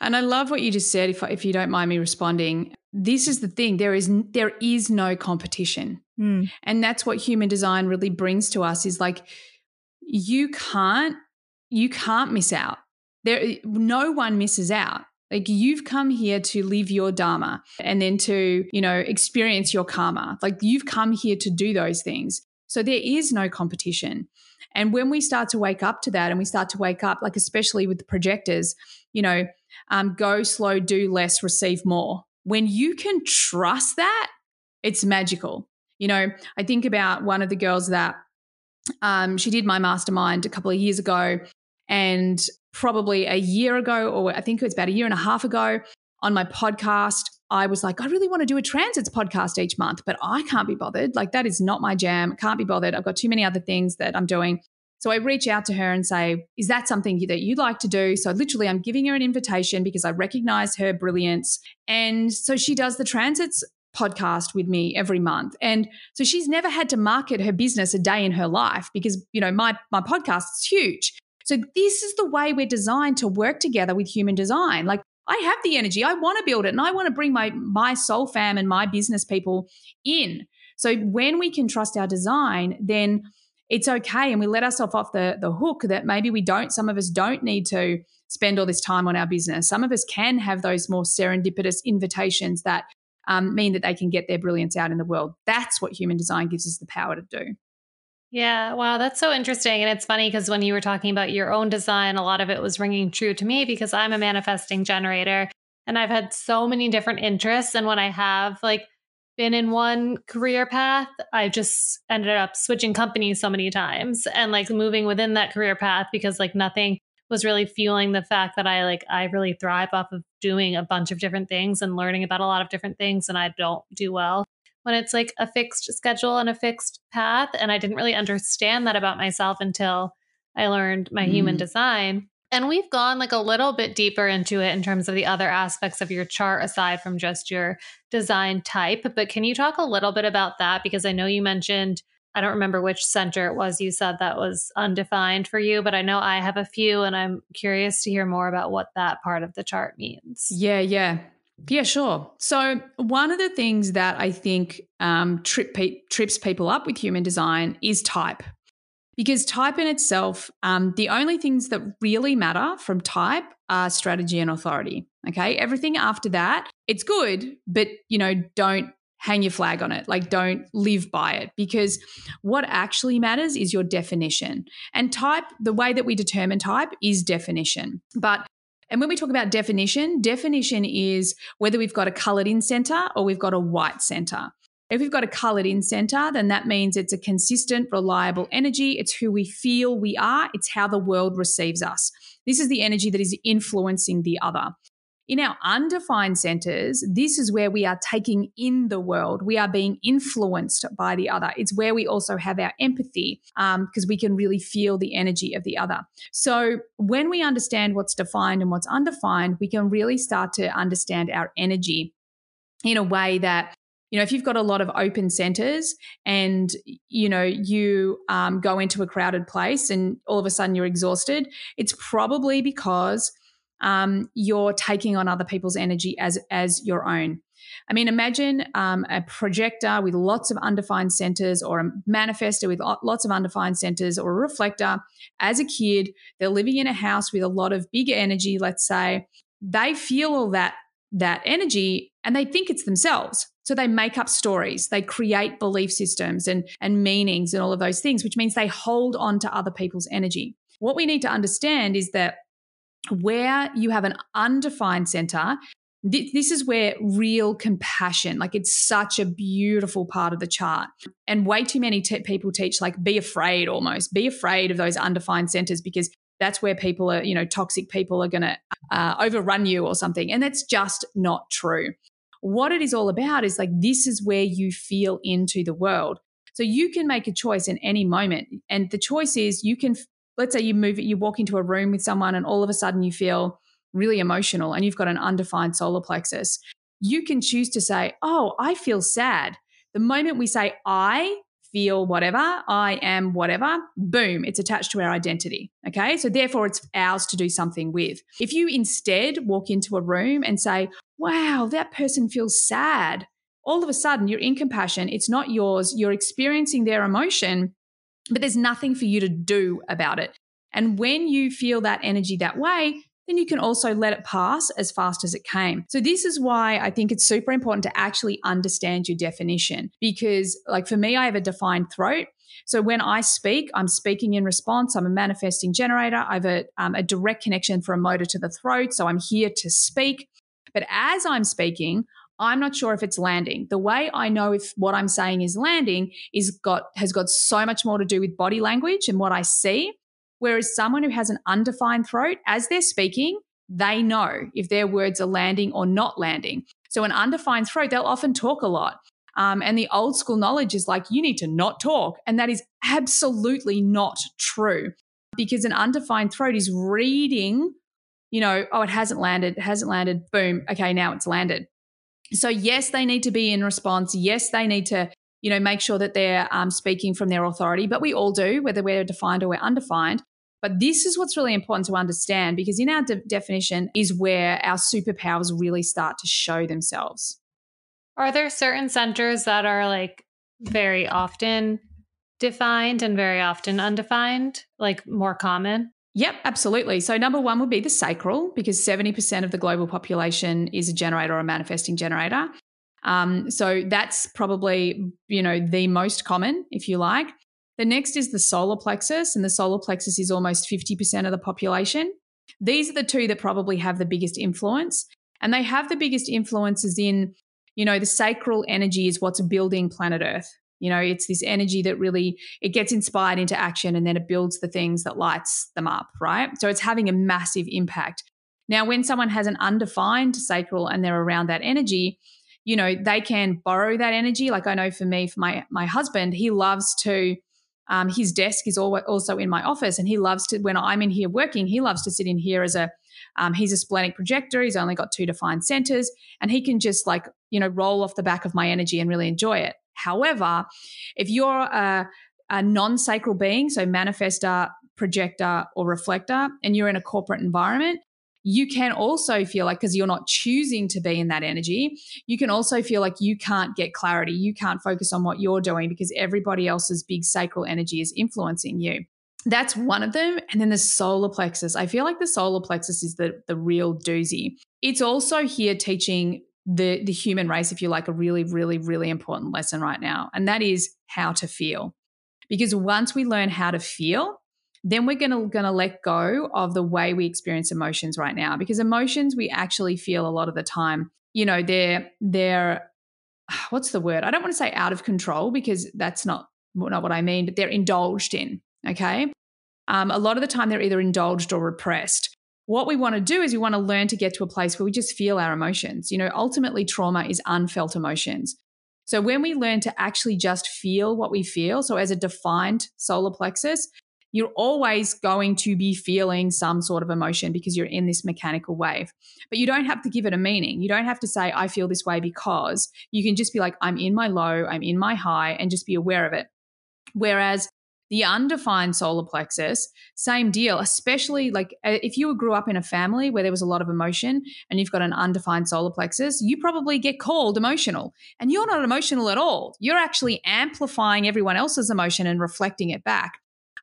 Speaker 1: And I love what you just said if if you don't mind me responding. This is the thing there is there is no competition. Mm. And that's what human design really brings to us is like you can't you can't miss out. There no one misses out. Like you've come here to live your dharma and then to, you know, experience your karma. Like you've come here to do those things. So there is no competition. And when we start to wake up to that and we start to wake up, like especially with the projectors, you know, um, go slow, do less, receive more. When you can trust that, it's magical. You know, I think about one of the girls that um, she did my mastermind a couple of years ago. And probably a year ago, or I think it was about a year and a half ago on my podcast, I was like, I really want to do a transits podcast each month, but I can't be bothered. Like, that is not my jam. Can't be bothered. I've got too many other things that I'm doing. So I reach out to her and say, Is that something that you'd like to do? So literally, I'm giving her an invitation because I recognize her brilliance. And so she does the transits podcast with me every month. And so she's never had to market her business a day in her life because, you know, my my podcast is huge. So this is the way we're designed to work together with human design. Like I have the energy, I want to build it, and I want to bring my my soul fam and my business people in. So when we can trust our design, then it's okay, and we let ourselves off the the hook that maybe we don't. Some of us don't need to spend all this time on our business. Some of us can have those more serendipitous invitations that um, mean that they can get their brilliance out in the world. That's what human design gives us the power to do.
Speaker 2: Yeah, wow, that's so interesting. And it's funny because when you were talking about your own design, a lot of it was ringing true to me because I'm a manifesting generator and I've had so many different interests. And when I have like been in one career path, I've just ended up switching companies so many times and like moving within that career path because like nothing was really fueling the fact that I like I really thrive off of doing a bunch of different things and learning about a lot of different things and I don't do well when it's like a fixed schedule and a fixed path. And I didn't really understand that about myself until I learned my mm. human design. And we've gone like a little bit deeper into it in terms of the other aspects of your chart aside from just your design type. But can you talk a little bit about that? Because I know you mentioned I don't remember which center it was you said that was undefined for you, but I know I have a few and I'm curious to hear more about what that part of the chart means.
Speaker 1: Yeah, yeah. Yeah, sure. So, one of the things that I think um, trip pe- trips people up with human design is type. Because type in itself, um, the only things that really matter from type are strategy and authority. Okay. Everything after that, it's good, but, you know, don't hang your flag on it. Like, don't live by it because what actually matters is your definition. And type, the way that we determine type is definition. But and when we talk about definition, definition is whether we've got a colored in center or we've got a white center. If we've got a colored in center, then that means it's a consistent, reliable energy. It's who we feel we are, it's how the world receives us. This is the energy that is influencing the other. In our undefined centers, this is where we are taking in the world. We are being influenced by the other. It's where we also have our empathy because um, we can really feel the energy of the other. So when we understand what's defined and what's undefined, we can really start to understand our energy in a way that you know if you've got a lot of open centers and you know you um, go into a crowded place and all of a sudden you're exhausted it's probably because um, you're taking on other people's energy as as your own. I mean, imagine um, a projector with lots of undefined centers, or a manifestor with lots of undefined centers, or a reflector. As a kid, they're living in a house with a lot of big energy. Let's say they feel all that that energy, and they think it's themselves. So they make up stories, they create belief systems and and meanings and all of those things, which means they hold on to other people's energy. What we need to understand is that where you have an undefined center, this is where real compassion, like it's such a beautiful part of the chart. And way too many t- people teach, like, be afraid almost, be afraid of those undefined centers because that's where people are, you know, toxic people are going to uh, overrun you or something. And that's just not true. What it is all about is like, this is where you feel into the world. So you can make a choice in any moment. And the choice is you can let's say you move you walk into a room with someone and all of a sudden you feel really emotional and you've got an undefined solar plexus you can choose to say oh i feel sad. The moment we say i feel whatever i am whatever boom it's attached to our identity okay? So therefore it's ours to do something with. If you instead walk into a room and say wow that person feels sad all of a sudden you're in compassion it's not yours you're experiencing their emotion but there's nothing for you to do about it. And when you feel that energy that way, then you can also let it pass as fast as it came. So, this is why I think it's super important to actually understand your definition. Because, like for me, I have a defined throat. So, when I speak, I'm speaking in response. I'm a manifesting generator. I have a, um, a direct connection for a motor to the throat. So, I'm here to speak. But as I'm speaking, I'm not sure if it's landing. The way I know if what I'm saying is landing is got has got so much more to do with body language and what I see. Whereas someone who has an undefined throat, as they're speaking, they know if their words are landing or not landing. So an undefined throat, they'll often talk a lot. Um, and the old school knowledge is like, you need to not talk. And that is absolutely not true because an undefined throat is reading, you know, oh, it hasn't landed, it hasn't landed, boom, okay, now it's landed. So, yes, they need to be in response. Yes, they need to, you know, make sure that they're um, speaking from their authority, but we all do, whether we're defined or we're undefined. But this is what's really important to understand because in our de- definition is where our superpowers really start to show themselves.
Speaker 2: Are there certain centers that are like very often defined and very often undefined, like more common?
Speaker 1: Yep, absolutely. So, number one would be the sacral, because 70% of the global population is a generator or a manifesting generator. Um, so, that's probably, you know, the most common, if you like. The next is the solar plexus, and the solar plexus is almost 50% of the population. These are the two that probably have the biggest influence. And they have the biggest influences in, you know, the sacral energy is what's building planet Earth. You know, it's this energy that really it gets inspired into action and then it builds the things that lights them up, right? So it's having a massive impact. Now, when someone has an undefined sacral and they're around that energy, you know, they can borrow that energy. Like I know for me, for my my husband, he loves to um, his desk is also in my office, and he loves to when I'm in here working. He loves to sit in here as a um, he's a splenic projector. He's only got two defined centers, and he can just like you know roll off the back of my energy and really enjoy it. However, if you're a, a non sacral being, so manifestor, projector, or reflector, and you're in a corporate environment, you can also feel like, because you're not choosing to be in that energy, you can also feel like you can't get clarity. You can't focus on what you're doing because everybody else's big sacral energy is influencing you. That's one of them. And then the solar plexus. I feel like the solar plexus is the, the real doozy. It's also here teaching the, the human race, if you like, a really, really, really important lesson right now. And that is how to feel. Because once we learn how to feel, then we're going to let go of the way we experience emotions right now because emotions we actually feel a lot of the time you know they're they're what's the word i don't want to say out of control because that's not not what i mean but they're indulged in okay um, a lot of the time they're either indulged or repressed what we want to do is we want to learn to get to a place where we just feel our emotions you know ultimately trauma is unfelt emotions so when we learn to actually just feel what we feel so as a defined solar plexus you're always going to be feeling some sort of emotion because you're in this mechanical wave. But you don't have to give it a meaning. You don't have to say, I feel this way because you can just be like, I'm in my low, I'm in my high, and just be aware of it. Whereas the undefined solar plexus, same deal, especially like uh, if you grew up in a family where there was a lot of emotion and you've got an undefined solar plexus, you probably get called emotional. And you're not emotional at all. You're actually amplifying everyone else's emotion and reflecting it back.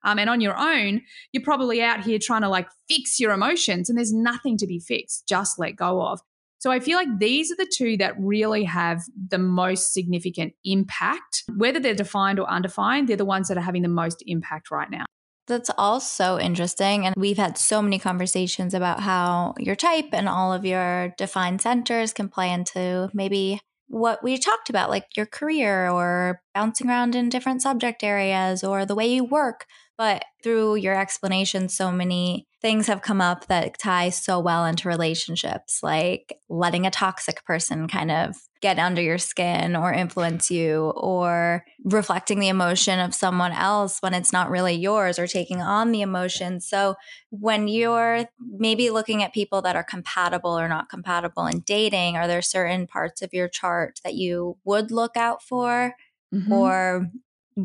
Speaker 1: Um, and on your own, you're probably out here trying to like fix your emotions, and there's nothing to be fixed. Just let go of. So I feel like these are the two that really have the most significant impact. Whether they're defined or undefined, they're the ones that are having the most impact right now.
Speaker 3: That's all so interesting. And we've had so many conversations about how your type and all of your defined centers can play into maybe what we talked about, like your career or bouncing around in different subject areas or the way you work. But through your explanation, so many things have come up that tie so well into relationships, like letting a toxic person kind of get under your skin or influence you, or reflecting the emotion of someone else when it's not really yours, or taking on the emotion. So, when you're maybe looking at people that are compatible or not compatible in dating, are there certain parts of your chart that you would look out for? Mm-hmm. Or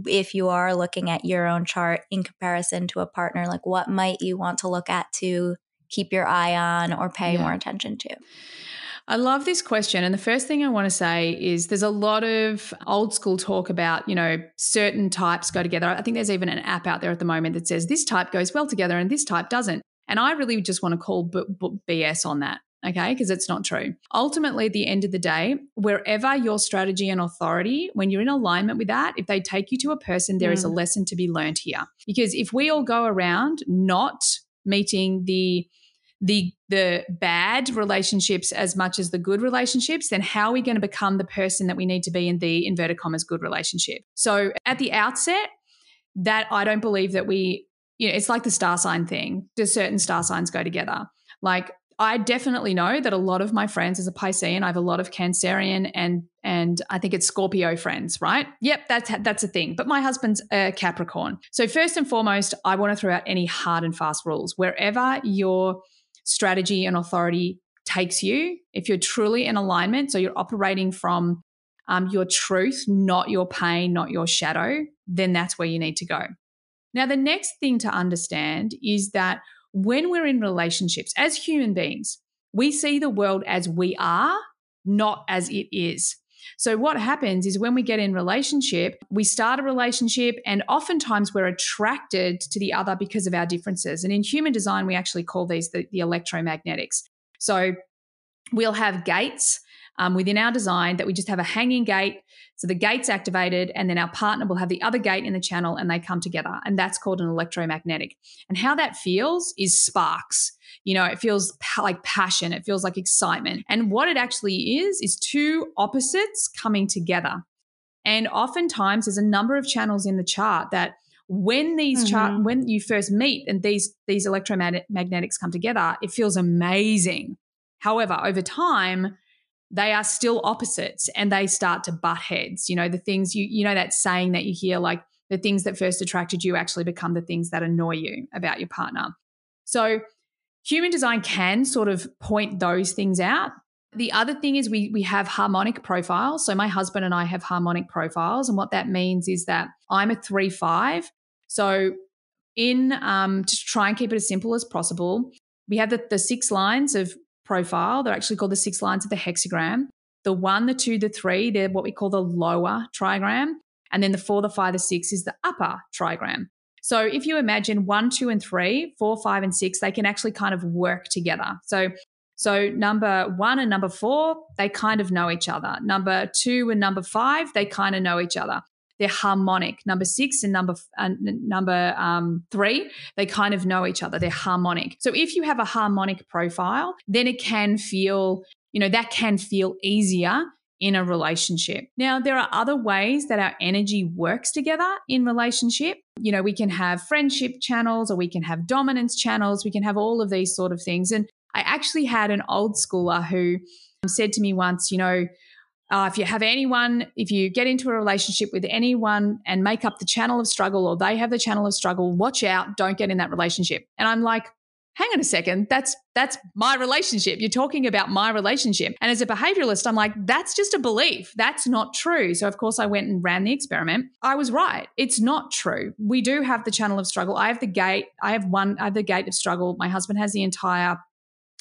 Speaker 3: if you are looking at your own chart in comparison to a partner, like what might you want to look at to keep your eye on or pay yeah. more attention to?
Speaker 1: I love this question. And the first thing I want to say is there's a lot of old school talk about, you know, certain types go together. I think there's even an app out there at the moment that says this type goes well together and this type doesn't. And I really just want to call b- b- BS on that okay? Because it's not true. Ultimately, at the end of the day, wherever your strategy and authority, when you're in alignment with that, if they take you to a person, there mm. is a mm. lesson to be learned here. Because if we all go around not meeting the the the bad relationships as much as the good relationships, then how are we going to become the person that we need to be in the inverted commas good relationship? So at the outset, that I don't believe that we, you know, it's like the star sign thing. Do certain star signs go together? Like I definitely know that a lot of my friends as a Piscean, I have a lot of Cancerian and and I think it's Scorpio friends, right? Yep, that's that's a thing. But my husband's a Capricorn. So first and foremost, I want to throw out any hard and fast rules. Wherever your strategy and authority takes you, if you're truly in alignment, so you're operating from um, your truth, not your pain, not your shadow, then that's where you need to go. Now, the next thing to understand is that when we're in relationships as human beings, we see the world as we are, not as it is. So what happens is when we get in relationship, we start a relationship and oftentimes we're attracted to the other because of our differences. And in human design, we actually call these the, the electromagnetics. So we'll have gates um, within our design that we just have a hanging gate. So the gate's activated, and then our partner will have the other gate in the channel and they come together. And that's called an electromagnetic. And how that feels is sparks. You know, it feels pa- like passion, it feels like excitement. And what it actually is, is two opposites coming together. And oftentimes there's a number of channels in the chart that when these mm-hmm. chart when you first meet and these these electromagnetics come together, it feels amazing. However, over time, they are still opposites and they start to butt heads. You know, the things you, you know, that saying that you hear, like the things that first attracted you actually become the things that annoy you about your partner. So, human design can sort of point those things out. The other thing is we we have harmonic profiles. So my husband and I have harmonic profiles, and what that means is that I'm a three five. So in um, to try and keep it as simple as possible, we have the, the six lines of profile. They're actually called the six lines of the hexagram. The one, the two, the three, they're what we call the lower trigram. And then the four, the five, the six is the upper trigram. So if you imagine one, two, and three, four, five, and six, they can actually kind of work together. So so number one and number four, they kind of know each other. Number two and number five, they kind of know each other. They're harmonic. Number six and number uh, number um, three, they kind of know each other. They're harmonic. So if you have a harmonic profile, then it can feel, you know, that can feel easier in a relationship. Now, there are other ways that our energy works together in relationship. You know, we can have friendship channels or we can have dominance channels. We can have all of these sort of things. And I actually had an old schooler who said to me once, you know, uh, if you have anyone, if you get into a relationship with anyone and make up the channel of struggle or they have the channel of struggle, watch out, don't get in that relationship. And I'm like, hang on a second, that's that's my relationship. You're talking about my relationship. And as a behavioralist, I'm like, that's just a belief. That's not true. So of course I went and ran the experiment. I was right. It's not true. We do have the channel of struggle. I have the gate. I have one, I have the gate of struggle. My husband has the entire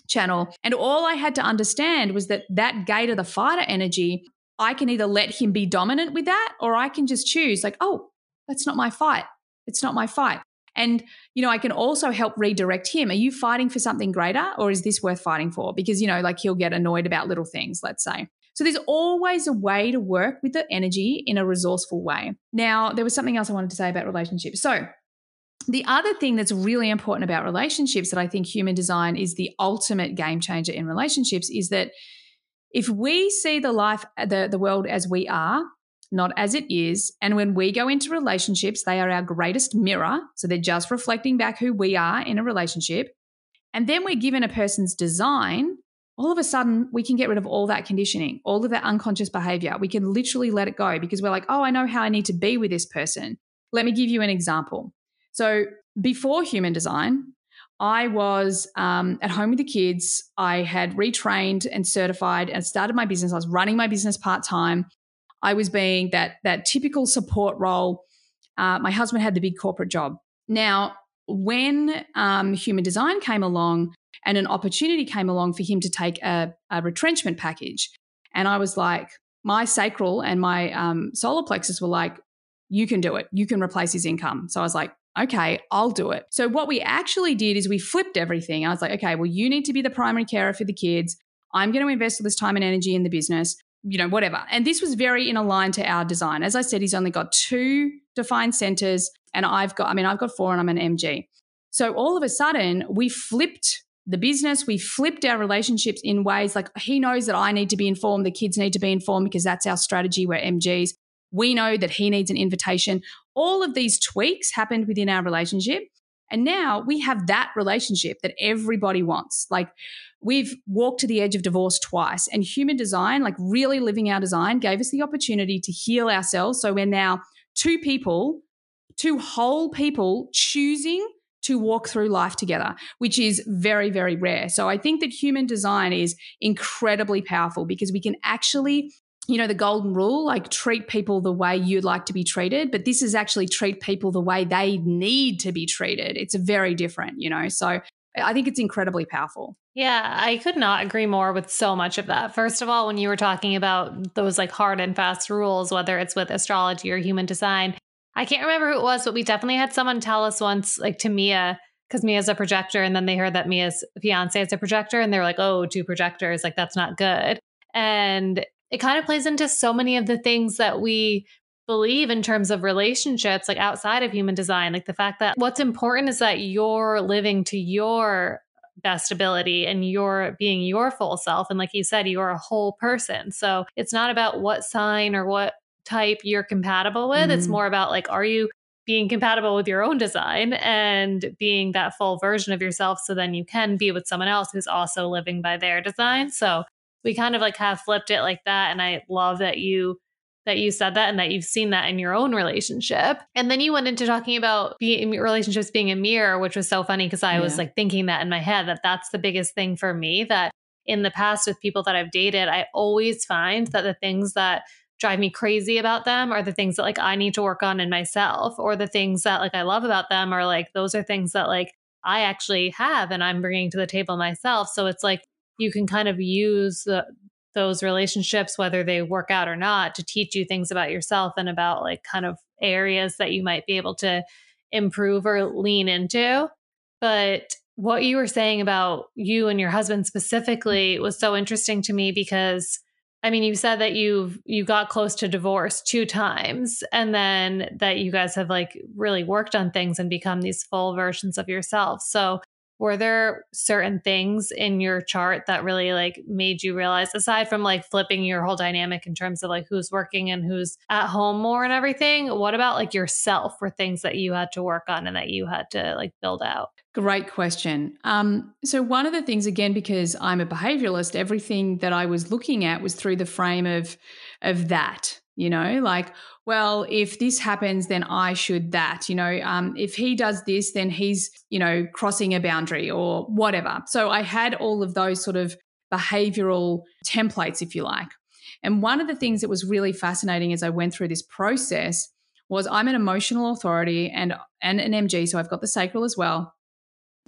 Speaker 1: channel. And all I had to understand was that that gate of the fighter energy, I can either let him be dominant with that or I can just choose, like, oh, that's not my fight. It's not my fight. And, you know, I can also help redirect him. Are you fighting for something greater or is this worth fighting for? Because, you know, like he'll get annoyed about little things, let's say. So there's always a way to work with the energy in a resourceful way. Now, there was something else I wanted to say about relationships. So the other thing that's really important about relationships that I think human design is the ultimate game changer in relationships is that if we see the life, the, the world as we are, not as it is, and when we go into relationships, they are our greatest mirror. So they're just reflecting back who we are in a relationship. And then we're given a person's design, all of a sudden we can get rid of all that conditioning, all of that unconscious behavior. We can literally let it go because we're like, oh, I know how I need to be with this person. Let me give you an example. So before human design, I was um, at home with the kids. I had retrained and certified and started my business. I was running my business part time. I was being that that typical support role. Uh, my husband had the big corporate job. Now, when um, human design came along and an opportunity came along for him to take a, a retrenchment package, and I was like, my sacral and my um, solar plexus were like, you can do it. You can replace his income. So I was like, okay, I'll do it. So what we actually did is we flipped everything. I was like, okay, well, you need to be the primary carer for the kids. I'm going to invest all this time and energy in the business, you know, whatever. And this was very in line to our design. As I said, he's only got two defined centers, and I've got, I mean, I've got four and I'm an MG. So all of a sudden, we flipped the business, we flipped our relationships in ways like he knows that I need to be informed, the kids need to be informed because that's our strategy. We're MGs. We know that he needs an invitation. All of these tweaks happened within our relationship. And now we have that relationship that everybody wants. Like we've walked to the edge of divorce twice, and human design, like really living our design, gave us the opportunity to heal ourselves. So we're now two people, two whole people choosing to walk through life together, which is very, very rare. So I think that human design is incredibly powerful because we can actually you know, the golden rule, like treat people the way you'd like to be treated. But this is actually treat people the way they need to be treated. It's very different, you know. So I think it's incredibly powerful.
Speaker 2: Yeah, I could not agree more with so much of that. First of all, when you were talking about those like hard and fast rules, whether it's with astrology or human design, I can't remember who it was, but we definitely had someone tell us once, like to Mia, because Mia's a projector, and then they heard that Mia's fiance is a projector, and they were like, oh, two projectors, like that's not good. And it kind of plays into so many of the things that we believe in terms of relationships, like outside of human design. Like the fact that what's important is that you're living to your best ability and you're being your full self. And like you said, you're a whole person. So it's not about what sign or what type you're compatible with. Mm-hmm. It's more about like, are you being compatible with your own design and being that full version of yourself so then you can be with someone else who's also living by their design. So we kind of like have flipped it like that and i love that you that you said that and that you've seen that in your own relationship and then you went into talking about being relationships being a mirror which was so funny because i yeah. was like thinking that in my head that that's the biggest thing for me that in the past with people that I've dated, I always find that the things that drive me crazy about them are the things that like I need to work on in myself or the things that like I love about them are like those are things that like I actually have and I'm bringing to the table myself. So it's like you can kind of use the, those relationships, whether they work out or not, to teach you things about yourself and about like kind of areas that you might be able to improve or lean into. But what you were saying about you and your husband specifically was so interesting to me because I mean, you said that you've you got close to divorce two times and then that you guys have like really worked on things and become these full versions of yourself. So, were there certain things in your chart that really like made you realize aside from like flipping your whole dynamic in terms of like who's working and who's at home more and everything, what about like yourself were things that you had to work on and that you had to like build out?
Speaker 1: Great question. Um, so, one of the things, again, because I'm a behavioralist, everything that I was looking at was through the frame of, of that, you know, like, well, if this happens, then I should that, you know, um, if he does this, then he's, you know, crossing a boundary or whatever. So, I had all of those sort of behavioral templates, if you like. And one of the things that was really fascinating as I went through this process was I'm an emotional authority and, and an MG, so I've got the sacral as well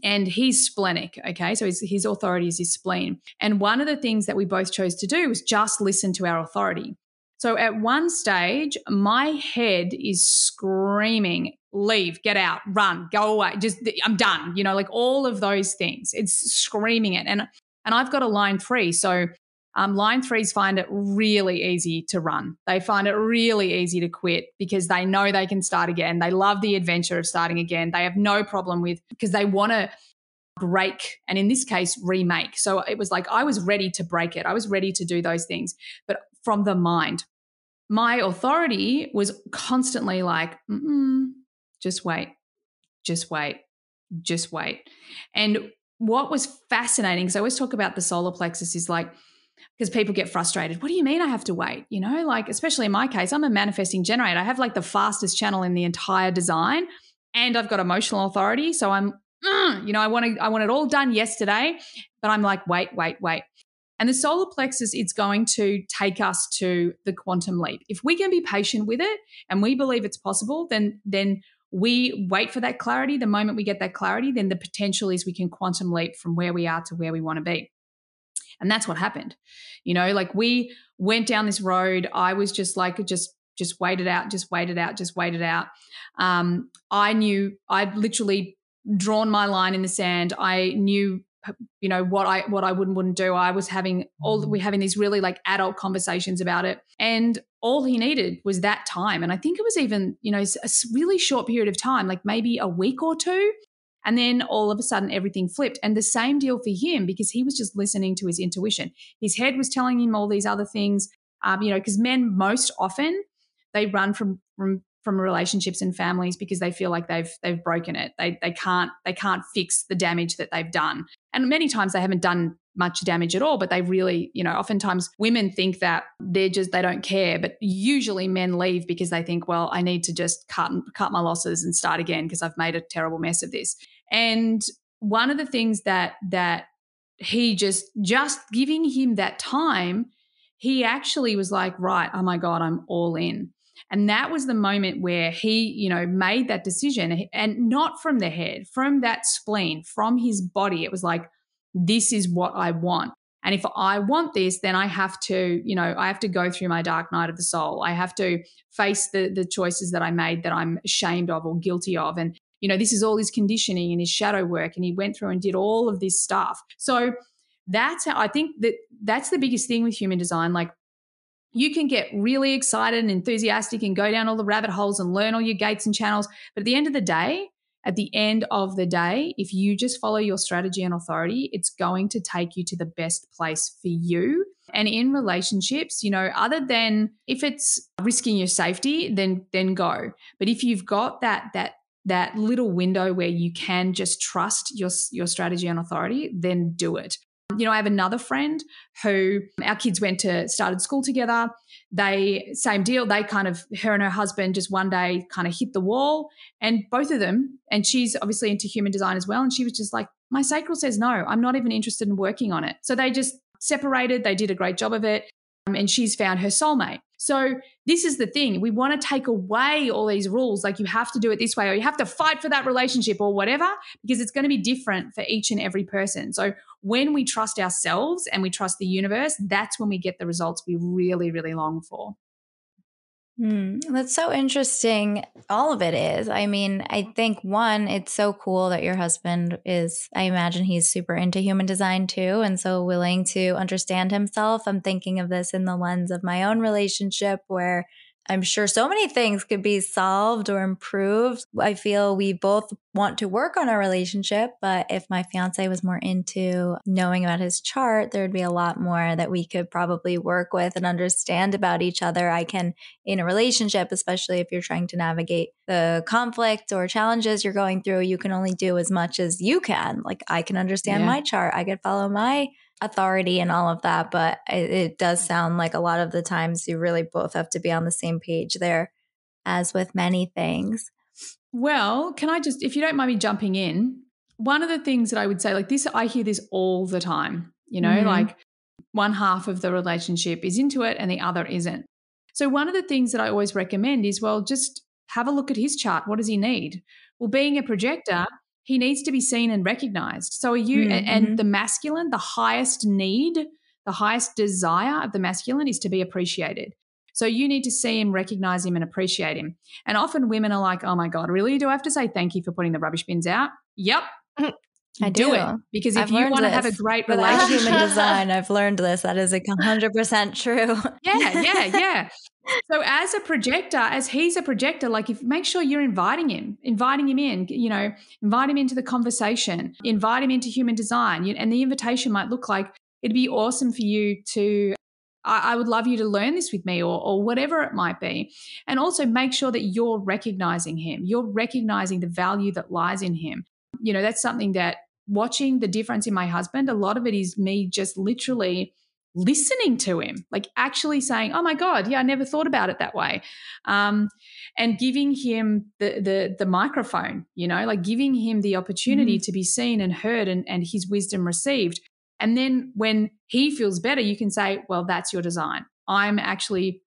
Speaker 1: and he's splenic. Okay. So his, his authority is his spleen. And one of the things that we both chose to do was just listen to our authority. So at one stage, my head is screaming, leave, get out, run, go away. Just, I'm done. You know, like all of those things. It's screaming it. And, and I've got a line three. So um, line threes find it really easy to run. They find it really easy to quit because they know they can start again. They love the adventure of starting again. They have no problem with because they want to break and in this case remake. So it was like I was ready to break it. I was ready to do those things, but from the mind. My authority was constantly like, just wait, just wait, just wait. And what was fascinating, because I always talk about the solar plexus, is like because people get frustrated. What do you mean I have to wait? You know, like, especially in my case, I'm a manifesting generator. I have like the fastest channel in the entire design and I've got emotional authority. So I'm, mm, you know, I want to, I want it all done yesterday, but I'm like, wait, wait, wait. And the solar plexus, it's going to take us to the quantum leap. If we can be patient with it and we believe it's possible, then, then we wait for that clarity. The moment we get that clarity, then the potential is we can quantum leap from where we are to where we want to be. And that's what happened. You know, like we went down this road. I was just like, just just wait it out, just wait it out, just wait it out. Um, I knew I'd literally drawn my line in the sand. I knew you know what I what I wouldn't wouldn't do. I was having all we're having these really like adult conversations about it, and all he needed was that time. And I think it was even you know a really short period of time, like maybe a week or two, and then all of a sudden, everything flipped. And the same deal for him because he was just listening to his intuition. His head was telling him all these other things, um, you know, because men most often they run from, from from relationships and families because they feel like they've they've broken it. They they can't they can't fix the damage that they've done. And many times they haven't done much damage at all, but they really, you know, oftentimes women think that they're just they don't care, but usually men leave because they think, well, I need to just cut cut my losses and start again because I've made a terrible mess of this. And one of the things that that he just just giving him that time, he actually was like, right, oh my god, I'm all in. And that was the moment where he, you know, made that decision and not from the head, from that spleen, from his body. It was like, this is what I want. And if I want this, then I have to, you know, I have to go through my dark night of the soul. I have to face the the choices that I made that I'm ashamed of or guilty of. And, you know, this is all his conditioning and his shadow work. And he went through and did all of this stuff. So that's how I think that that's the biggest thing with human design. Like you can get really excited and enthusiastic and go down all the rabbit holes and learn all your gates and channels. But at the end of the day, at the end of the day, if you just follow your strategy and authority, it's going to take you to the best place for you. And in relationships, you know, other than if it's risking your safety, then then go. But if you've got that that that little window where you can just trust your your strategy and authority, then do it. You know, I have another friend who our kids went to started school together. They same deal. They kind of her and her husband just one day kind of hit the wall, and both of them. And she's obviously into human design as well. And she was just like, my sacral says no. I'm not even interested in working on it. So they just separated. They did a great job of it. Um, and she's found her soulmate. So this is the thing. We want to take away all these rules, like you have to do it this way, or you have to fight for that relationship, or whatever, because it's going to be different for each and every person. So when we trust ourselves and we trust the universe, that's when we get the results we really, really long for.
Speaker 3: Hmm, that's so interesting. All of it is. I mean, I think one, it's so cool that your husband is, I imagine he's super into human design too, and so willing to understand himself. I'm thinking of this in the lens of my own relationship where I'm sure so many things could be solved or improved. I feel we both want to work on our relationship, but if my fiance was more into knowing about his chart, there'd be a lot more that we could probably work with and understand about each other. I can, in a relationship, especially if you're trying to navigate the conflict or challenges you're going through, you can only do as much as you can. Like I can understand yeah. my chart, I could follow my authority and all of that, but it, it, does sound like a lot of the times you really both have to be on the same page there, as with many things.
Speaker 1: Well, can I just, if you don't mind me jumping in, one of the things that I would say, like this, I hear this all the time, you know, mm-hmm. like one half of the relationship is into it and the other isn't. So, one of the things that I always recommend is, well, just have a look at his chart. What does he need? Well, being a projector, he needs to be seen and recognized. So are you mm-hmm. and the masculine, the highest need, the highest desire of the masculine is to be appreciated. So you need to see him, recognize him, and appreciate him. And often women are like, oh my God, really? Do I have to say thank you for putting the rubbish bins out? Yep.
Speaker 3: I do.
Speaker 1: do it because if I've you want to have a great relationship,
Speaker 3: human design, I've learned this. That is a hundred percent true.
Speaker 1: yeah, yeah, yeah. So as a projector, as he's a projector, like if make sure you're inviting him, inviting him in, you know, invite him into the conversation, invite him into human design, and the invitation might look like it'd be awesome for you to I, would love you to learn this with me or, or whatever it might be. And also make sure that you're recognizing him. You're recognizing the value that lies in him you know, that's something that watching the difference in my husband, a lot of it is me just literally listening to him, like actually saying, "Oh my God, yeah, I never thought about it that way," um, and giving him the the the microphone, you know, like giving him the opportunity mm-hmm. to be seen and heard and and his wisdom received. And then when he feels better, you can say, "Well, that's your design. I'm actually,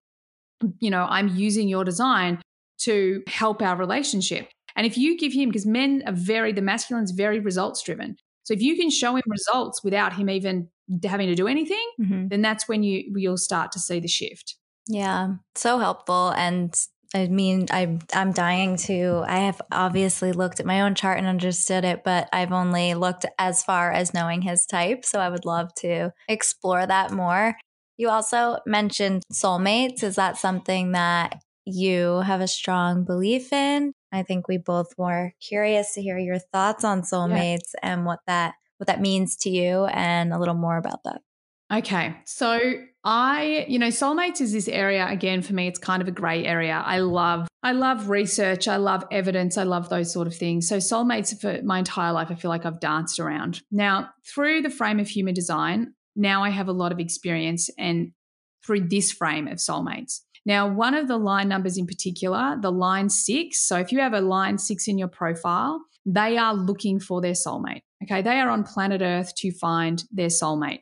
Speaker 1: you know, I'm using your design to help our relationship." And if you give him, because men are very, the masculine's very results driven. So if you can show him results without him even having to do anything, mm-hmm. then that's when you you'll start to see the shift.
Speaker 3: Yeah, so helpful. And I mean, I'm I'm dying to. I have obviously looked at my own chart and understood it, but I've only looked as far as knowing his type. So I would love to explore that more. You also mentioned soulmates. Is that something that you have a strong belief in? I think we both were curious to hear your thoughts on soulmates yeah. and what that what that means to you and a little more about that.
Speaker 1: Okay. So I, you know, soulmates is this area again for me it's kind of a gray area. I love I love research, I love evidence, I love those sort of things. So soulmates for my entire life I feel like I've danced around. Now, through the frame of human design, now I have a lot of experience and through this frame of soulmates. Now, one of the line numbers in particular, the line six. So if you have a line six in your profile, they are looking for their soulmate. Okay. They are on planet Earth to find their soulmate.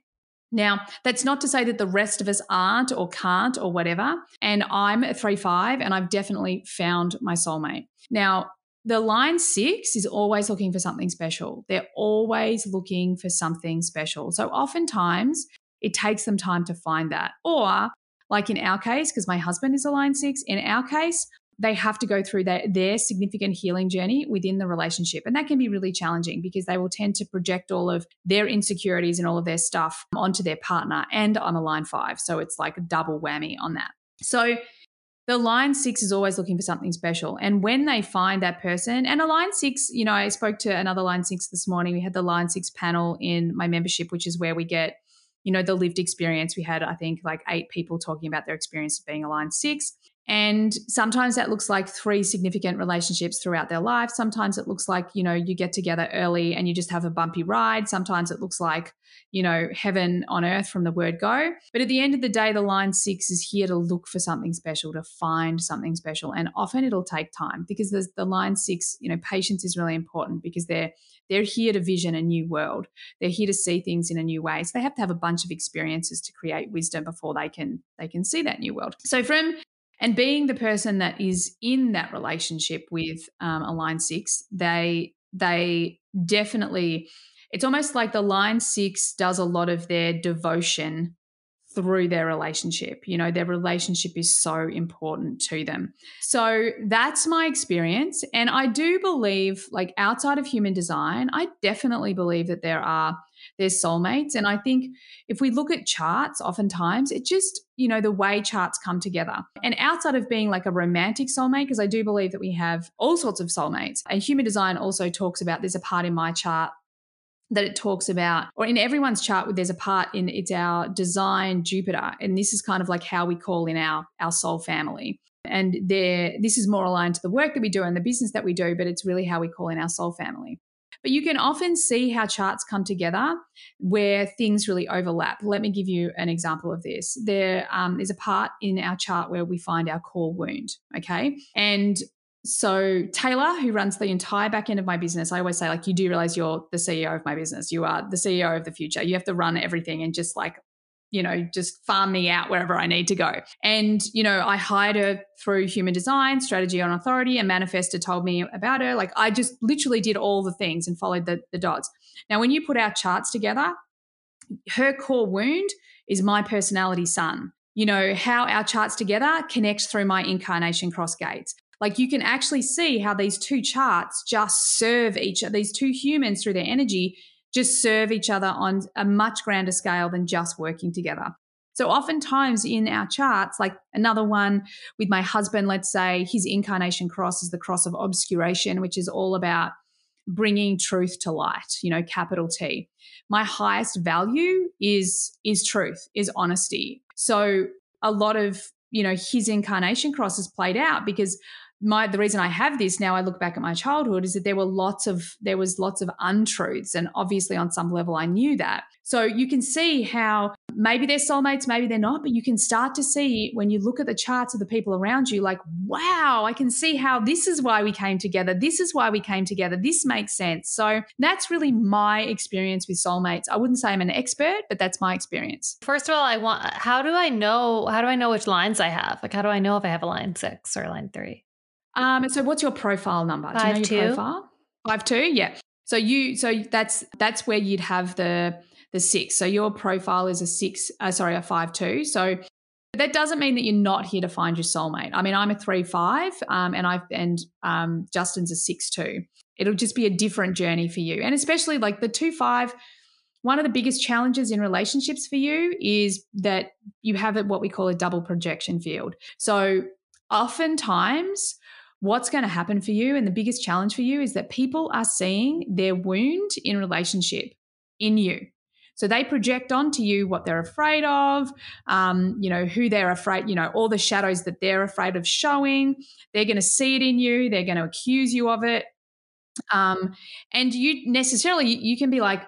Speaker 1: Now, that's not to say that the rest of us aren't or can't or whatever. And I'm a 3 5 and I've definitely found my soulmate. Now, the line six is always looking for something special. They're always looking for something special. So oftentimes it takes them time to find that. Or like in our case, because my husband is a line six, in our case, they have to go through their, their significant healing journey within the relationship. And that can be really challenging because they will tend to project all of their insecurities and all of their stuff onto their partner. And I'm a line five. So it's like a double whammy on that. So the line six is always looking for something special. And when they find that person, and a line six, you know, I spoke to another line six this morning. We had the line six panel in my membership, which is where we get you know, the lived experience. We had, I think, like eight people talking about their experience of being a line six. And sometimes that looks like three significant relationships throughout their life. Sometimes it looks like, you know, you get together early and you just have a bumpy ride. Sometimes it looks like, you know, heaven on earth from the word go. But at the end of the day, the line six is here to look for something special, to find something special. And often it'll take time because there's the line six, you know, patience is really important because they're they're here to vision a new world. They're here to see things in a new way. So they have to have a bunch of experiences to create wisdom before they can they can see that new world. So from and being the person that is in that relationship with um, a line six, they they definitely it's almost like the line six does a lot of their devotion through their relationship. You know, their relationship is so important to them. So that's my experience. And I do believe, like outside of human design, I definitely believe that there are there's soulmates. And I think if we look at charts, oftentimes it just, you know, the way charts come together. And outside of being like a romantic soulmate, because I do believe that we have all sorts of soulmates, and human design also talks about there's a part in my chart that it talks about, or in everyone's chart, there's a part in it's our design Jupiter, and this is kind of like how we call in our our soul family. And there, this is more aligned to the work that we do and the business that we do, but it's really how we call in our soul family. But you can often see how charts come together where things really overlap. Let me give you an example of this. There um, is a part in our chart where we find our core wound. Okay. And so Taylor, who runs the entire back end of my business, I always say, like, you do realize you're the CEO of my business. You are the CEO of the future. You have to run everything and just like, you know, just farm me out wherever I need to go. And, you know, I hired her through human design, strategy on authority, and manifestor told me about her. Like I just literally did all the things and followed the, the dots. Now, when you put our charts together, her core wound is my personality sun you know, how our charts together connect through my incarnation cross gates. Like you can actually see how these two charts just serve each other, these two humans through their energy just serve each other on a much grander scale than just working together. So oftentimes in our charts, like another one with my husband, let's say his incarnation cross is the cross of obscuration, which is all about bringing truth to light, you know, capital T. My highest value is is truth, is honesty. So a lot of, you know, his incarnation cross is played out because my the reason I have this now I look back at my childhood is that there were lots of there was lots of untruths and obviously on some level I knew that. So you can see how maybe they're soulmates, maybe they're not, but you can start to see when you look at the charts of the people around you like wow, I can see how this is why we came together. This is why we came together. This makes sense. So that's really my experience with soulmates. I wouldn't say I'm an expert, but that's my experience.
Speaker 2: First of all, I want how do I know how do I know which lines I have? Like how do I know if I have a line 6 or a line 3?
Speaker 1: Um, so what's your profile number?
Speaker 2: Five,
Speaker 1: Do you
Speaker 2: two.
Speaker 1: know your profile? Five two, yeah. So you so that's that's where you'd have the the six. So your profile is a six, uh, sorry, a five two. So that doesn't mean that you're not here to find your soulmate. I mean, I'm a three five, um, and I and um, Justin's a six two. It'll just be a different journey for you, and especially like the two five. One of the biggest challenges in relationships for you is that you have what we call a double projection field. So oftentimes what's going to happen for you and the biggest challenge for you is that people are seeing their wound in relationship in you so they project onto you what they're afraid of um, you know who they're afraid you know all the shadows that they're afraid of showing they're going to see it in you they're going to accuse you of it um, and you necessarily you can be like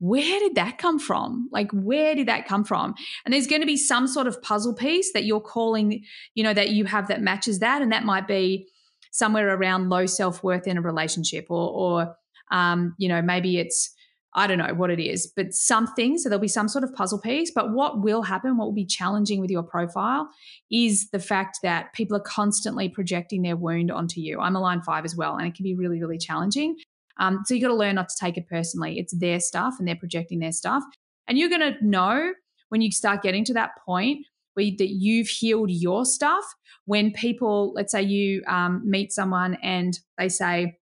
Speaker 1: where did that come from? Like, where did that come from? And there's going to be some sort of puzzle piece that you're calling, you know, that you have that matches that. And that might be somewhere around low self worth in a relationship, or, or um, you know, maybe it's I don't know what it is, but something. So there'll be some sort of puzzle piece. But what will happen, what will be challenging with your profile is the fact that people are constantly projecting their wound onto you. I'm a line five as well, and it can be really, really challenging. Um, so you got to learn not to take it personally. It's their stuff and they're projecting their stuff. And you're going to know when you start getting to that point where that you've healed your stuff when people, let's say you um, meet someone and they say,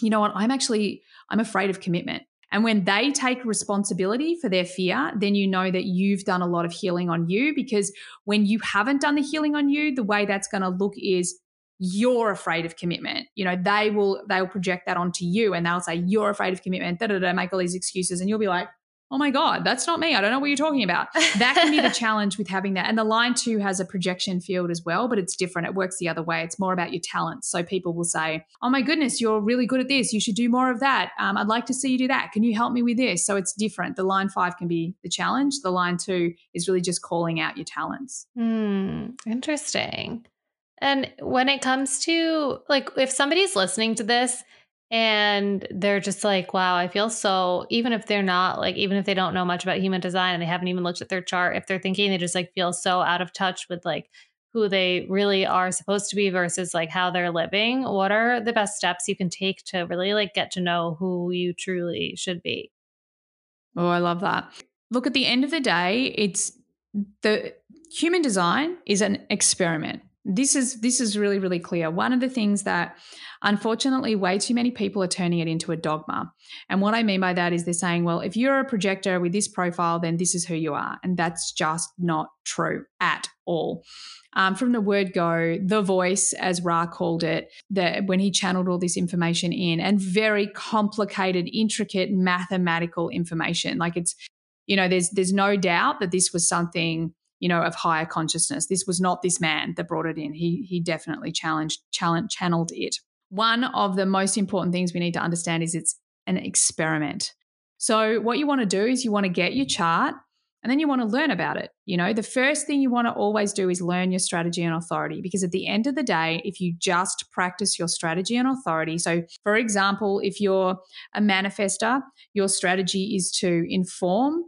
Speaker 1: you know what, I'm actually, I'm afraid of commitment. And when they take responsibility for their fear, then you know that you've done a lot of healing on you because when you haven't done the healing on you, the way that's going to look is you're afraid of commitment. You know, they will they will project that onto you and they'll say you're afraid of commitment, da da da, make all these excuses and you'll be like, oh my God, that's not me. I don't know what you're talking about. That can be the challenge with having that. And the line two has a projection field as well, but it's different. It works the other way. It's more about your talents. So people will say, oh my goodness, you're really good at this. You should do more of that. Um, I'd like to see you do that. Can you help me with this? So it's different. The line five can be the challenge. The line two is really just calling out your talents.
Speaker 2: Hmm, interesting. And when it comes to like, if somebody's listening to this and they're just like wow i feel so even if they're not like even if they don't know much about human design and they haven't even looked at their chart if they're thinking they just like feel so out of touch with like who they really are supposed to be versus like how they're living what are the best steps you can take to really like get to know who you truly should be?
Speaker 1: Oh i love that. Look at the end of the day it's the human design is an experiment this is this is really really clear. One of the things that unfortunately way too many people are turning it into a dogma. And what i mean by that is they're saying well if you're a projector with this profile then this is who you are. And that's just not true at all. Um, from the word go, the voice, as Ra called it, that when he channeled all this information in, and very complicated, intricate mathematical information. Like it's, you know, there's there's no doubt that this was something you know, of higher consciousness. This was not this man that brought it in. He he definitely challenged, challenge, channeled it. One of the most important things we need to understand is it's an experiment. So what you want to do is you want to get your chart and then you want to learn about it. You know, the first thing you want to always do is learn your strategy and authority because at the end of the day, if you just practice your strategy and authority, so for example, if you're a manifestor, your strategy is to inform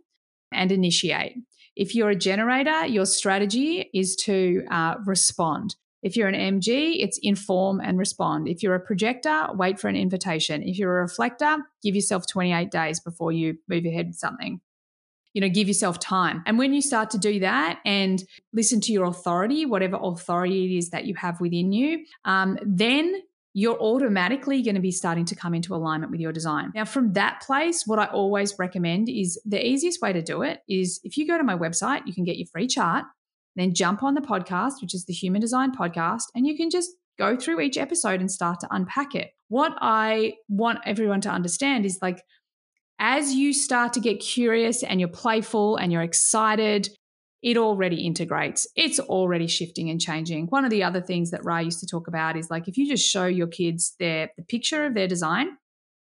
Speaker 1: and initiate. If you're a generator, your strategy is to uh, respond. If you're an MG, it's inform and respond. If you're a projector, wait for an invitation. If you're a reflector, give yourself 28 days before you move ahead with something. You know, give yourself time. And when you start to do that and listen to your authority, whatever authority it is that you have within you, um, then you're automatically going to be starting to come into alignment with your design. Now, from that place, what I always recommend is the easiest way to do it is if you go to my website, you can get your free chart, then jump on the podcast, which is the Human Design Podcast, and you can just go through each episode and start to unpack it. What I want everyone to understand is like, as you start to get curious and you're playful and you're excited it already integrates. It's already shifting and changing. One of the other things that Ra used to talk about is like if you just show your kids their the picture of their design,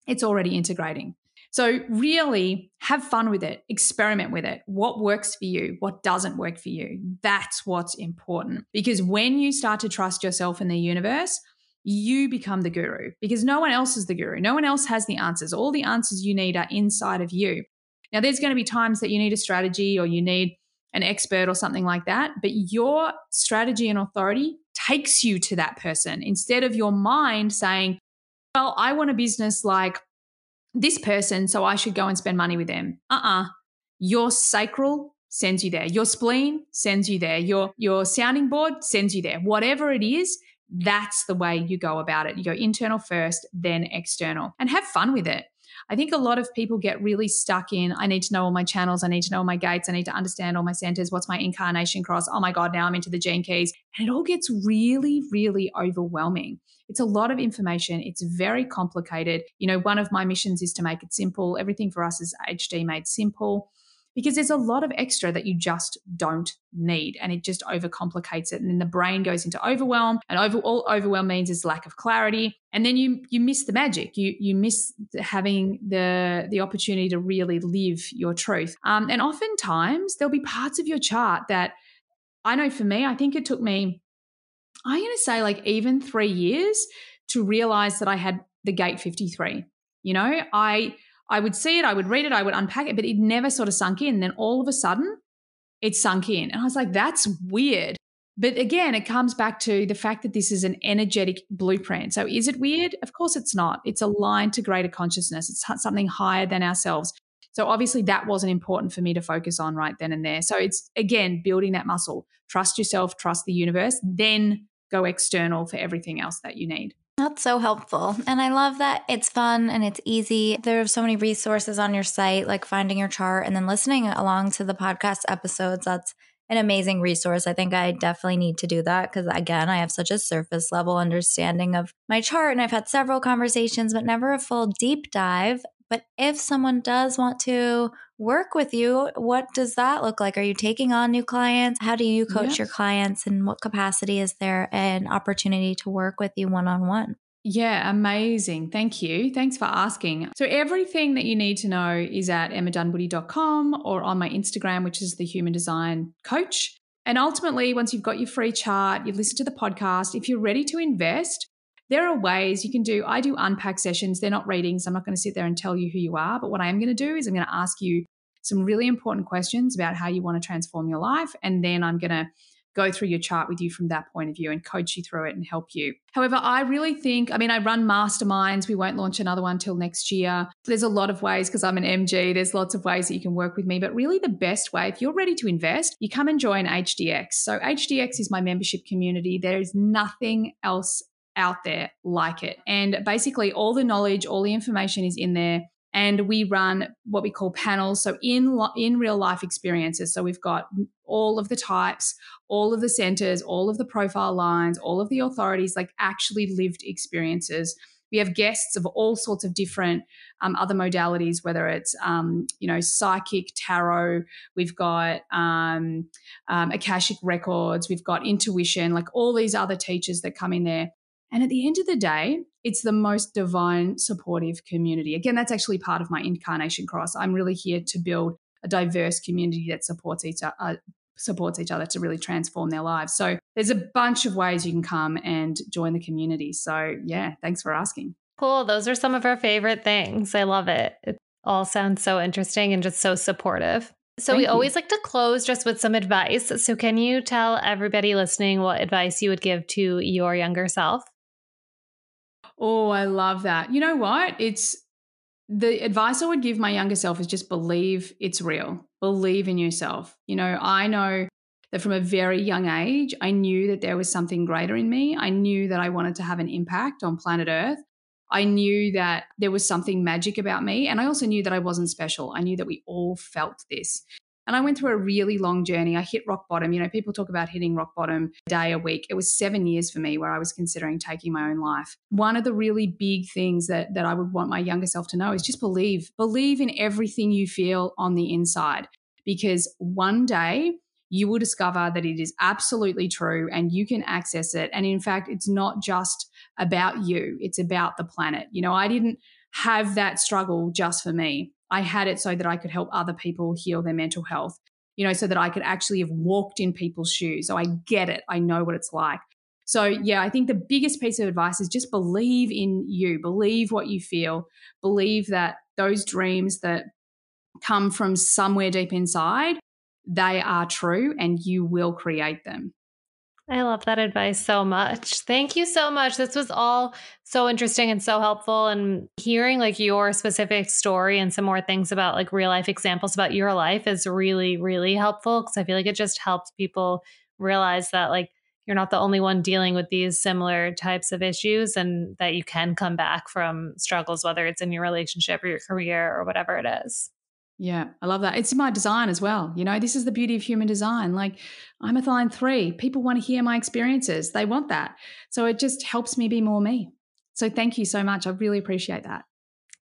Speaker 1: it's already integrating. So really have fun with it, experiment with it. What works for you? What doesn't work for you? That's what's important. Because when you start to trust yourself in the universe, you become the guru because no one else is the guru. No one else has the answers. All the answers you need are inside of you. Now, there's going to be times that you need a strategy or you need an expert or something like that, but your strategy and authority takes you to that person instead of your mind saying, well, I want a business like this person, so I should go and spend money with them. Uh uh-uh. uh Your sacral sends you there. Your spleen sends you there. Your, your sounding board sends you there. Whatever it is, that's the way you go about it. You go internal first, then external, and have fun with it. I think a lot of people get really stuck in I need to know all my channels, I need to know all my gates, I need to understand all my centers, what's my incarnation cross? Oh my God, now I'm into the gene keys. And it all gets really, really overwhelming. It's a lot of information. It's very complicated. You know, one of my missions is to make it simple. Everything for us is HD made simple because there's a lot of extra that you just don't need and it just overcomplicates it and then the brain goes into overwhelm and over, all overwhelm means is lack of clarity and then you you miss the magic. You you miss having the the opportunity to really live your truth. Um, and oftentimes there'll be parts of your chart that i know for me i think it took me i'm going to say like even three years to realize that i had the gate 53 you know i I would see it, I would read it, I would unpack it, but it never sort of sunk in. Then all of a sudden, it sunk in. And I was like, that's weird. But again, it comes back to the fact that this is an energetic blueprint. So is it weird? Of course it's not. It's aligned to greater consciousness, it's something higher than ourselves. So obviously that wasn't important for me to focus on right then and there. So it's again building that muscle. Trust yourself, trust the universe, then go external for everything else that you need.
Speaker 3: That's so helpful. And I love that it's fun and it's easy. There are so many resources on your site, like finding your chart and then listening along to the podcast episodes. That's an amazing resource. I think I definitely need to do that because, again, I have such a surface level understanding of my chart and I've had several conversations, but never a full deep dive. But if someone does want to, work with you, what does that look like? Are you taking on new clients? How do you coach your clients? And what capacity is there an opportunity to work with you one on one?
Speaker 1: Yeah, amazing. Thank you. Thanks for asking. So, everything that you need to know is at emmadunwoody.com or on my Instagram, which is the Human Design Coach. And ultimately, once you've got your free chart, you've listened to the podcast, if you're ready to invest, there are ways you can do. I do unpack sessions. They're not readings. I'm not going to sit there and tell you who you are. But what I am going to do is I'm going to ask you some really important questions about how you want to transform your life. And then I'm going to go through your chart with you from that point of view and coach you through it and help you. However, I really think, I mean, I run masterminds. We won't launch another one till next year. There's a lot of ways because I'm an MG, there's lots of ways that you can work with me. But really, the best way, if you're ready to invest, you come and join HDX. So, HDX is my membership community. There is nothing else out there like it. And basically, all the knowledge, all the information is in there and we run what we call panels. So in in real life experiences so we've got all of the types all of the centers all of the profile lines all of the authorities like actually lived experiences. We have guests of all sorts of different um, other modalities whether it's um, you know psychic tarot we've got um, um akashic records we've got intuition like all these other teachers that come in there and at the end of the day, it's the most divine, supportive community. Again, that's actually part of my incarnation cross. I'm really here to build a diverse community that supports each other. Uh, supports each other to really transform their lives. So there's a bunch of ways you can come and join the community. So yeah, thanks for asking.
Speaker 2: Cool. Those are some of our favorite things. I love it. It all sounds so interesting and just so supportive. So Thank we you. always like to close just with some advice. So can you tell everybody listening what advice you would give to your younger self?
Speaker 1: Oh, I love that. You know what? It's the advice I would give my younger self is just believe it's real. Believe in yourself. You know, I know that from a very young age, I knew that there was something greater in me. I knew that I wanted to have an impact on planet Earth. I knew that there was something magic about me. And I also knew that I wasn't special. I knew that we all felt this. And I went through a really long journey. I hit rock bottom. You know, people talk about hitting rock bottom a day a week. It was seven years for me where I was considering taking my own life. One of the really big things that that I would want my younger self to know is just believe. Believe in everything you feel on the inside. Because one day you will discover that it is absolutely true and you can access it. And in fact, it's not just about you, it's about the planet. You know, I didn't have that struggle just for me. I had it so that I could help other people heal their mental health, you know, so that I could actually have walked in people's shoes. So I get it. I know what it's like. So, yeah, I think the biggest piece of advice is just believe in you, believe what you feel, believe that those dreams that come from somewhere deep inside, they are true and you will create them.
Speaker 2: I love that advice so much. Thank you so much. This was all so interesting and so helpful. And hearing like your specific story and some more things about like real life examples about your life is really, really helpful because I feel like it just helps people realize that like you're not the only one dealing with these similar types of issues and that you can come back from struggles, whether it's in your relationship or your career or whatever it is.
Speaker 1: Yeah, I love that. It's in my design as well. You know, this is the beauty of human design. Like, I'm a line three. People want to hear my experiences, they want that. So it just helps me be more me. So thank you so much. I really appreciate that.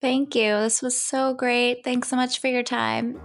Speaker 3: Thank you. This was so great. Thanks so much for your time.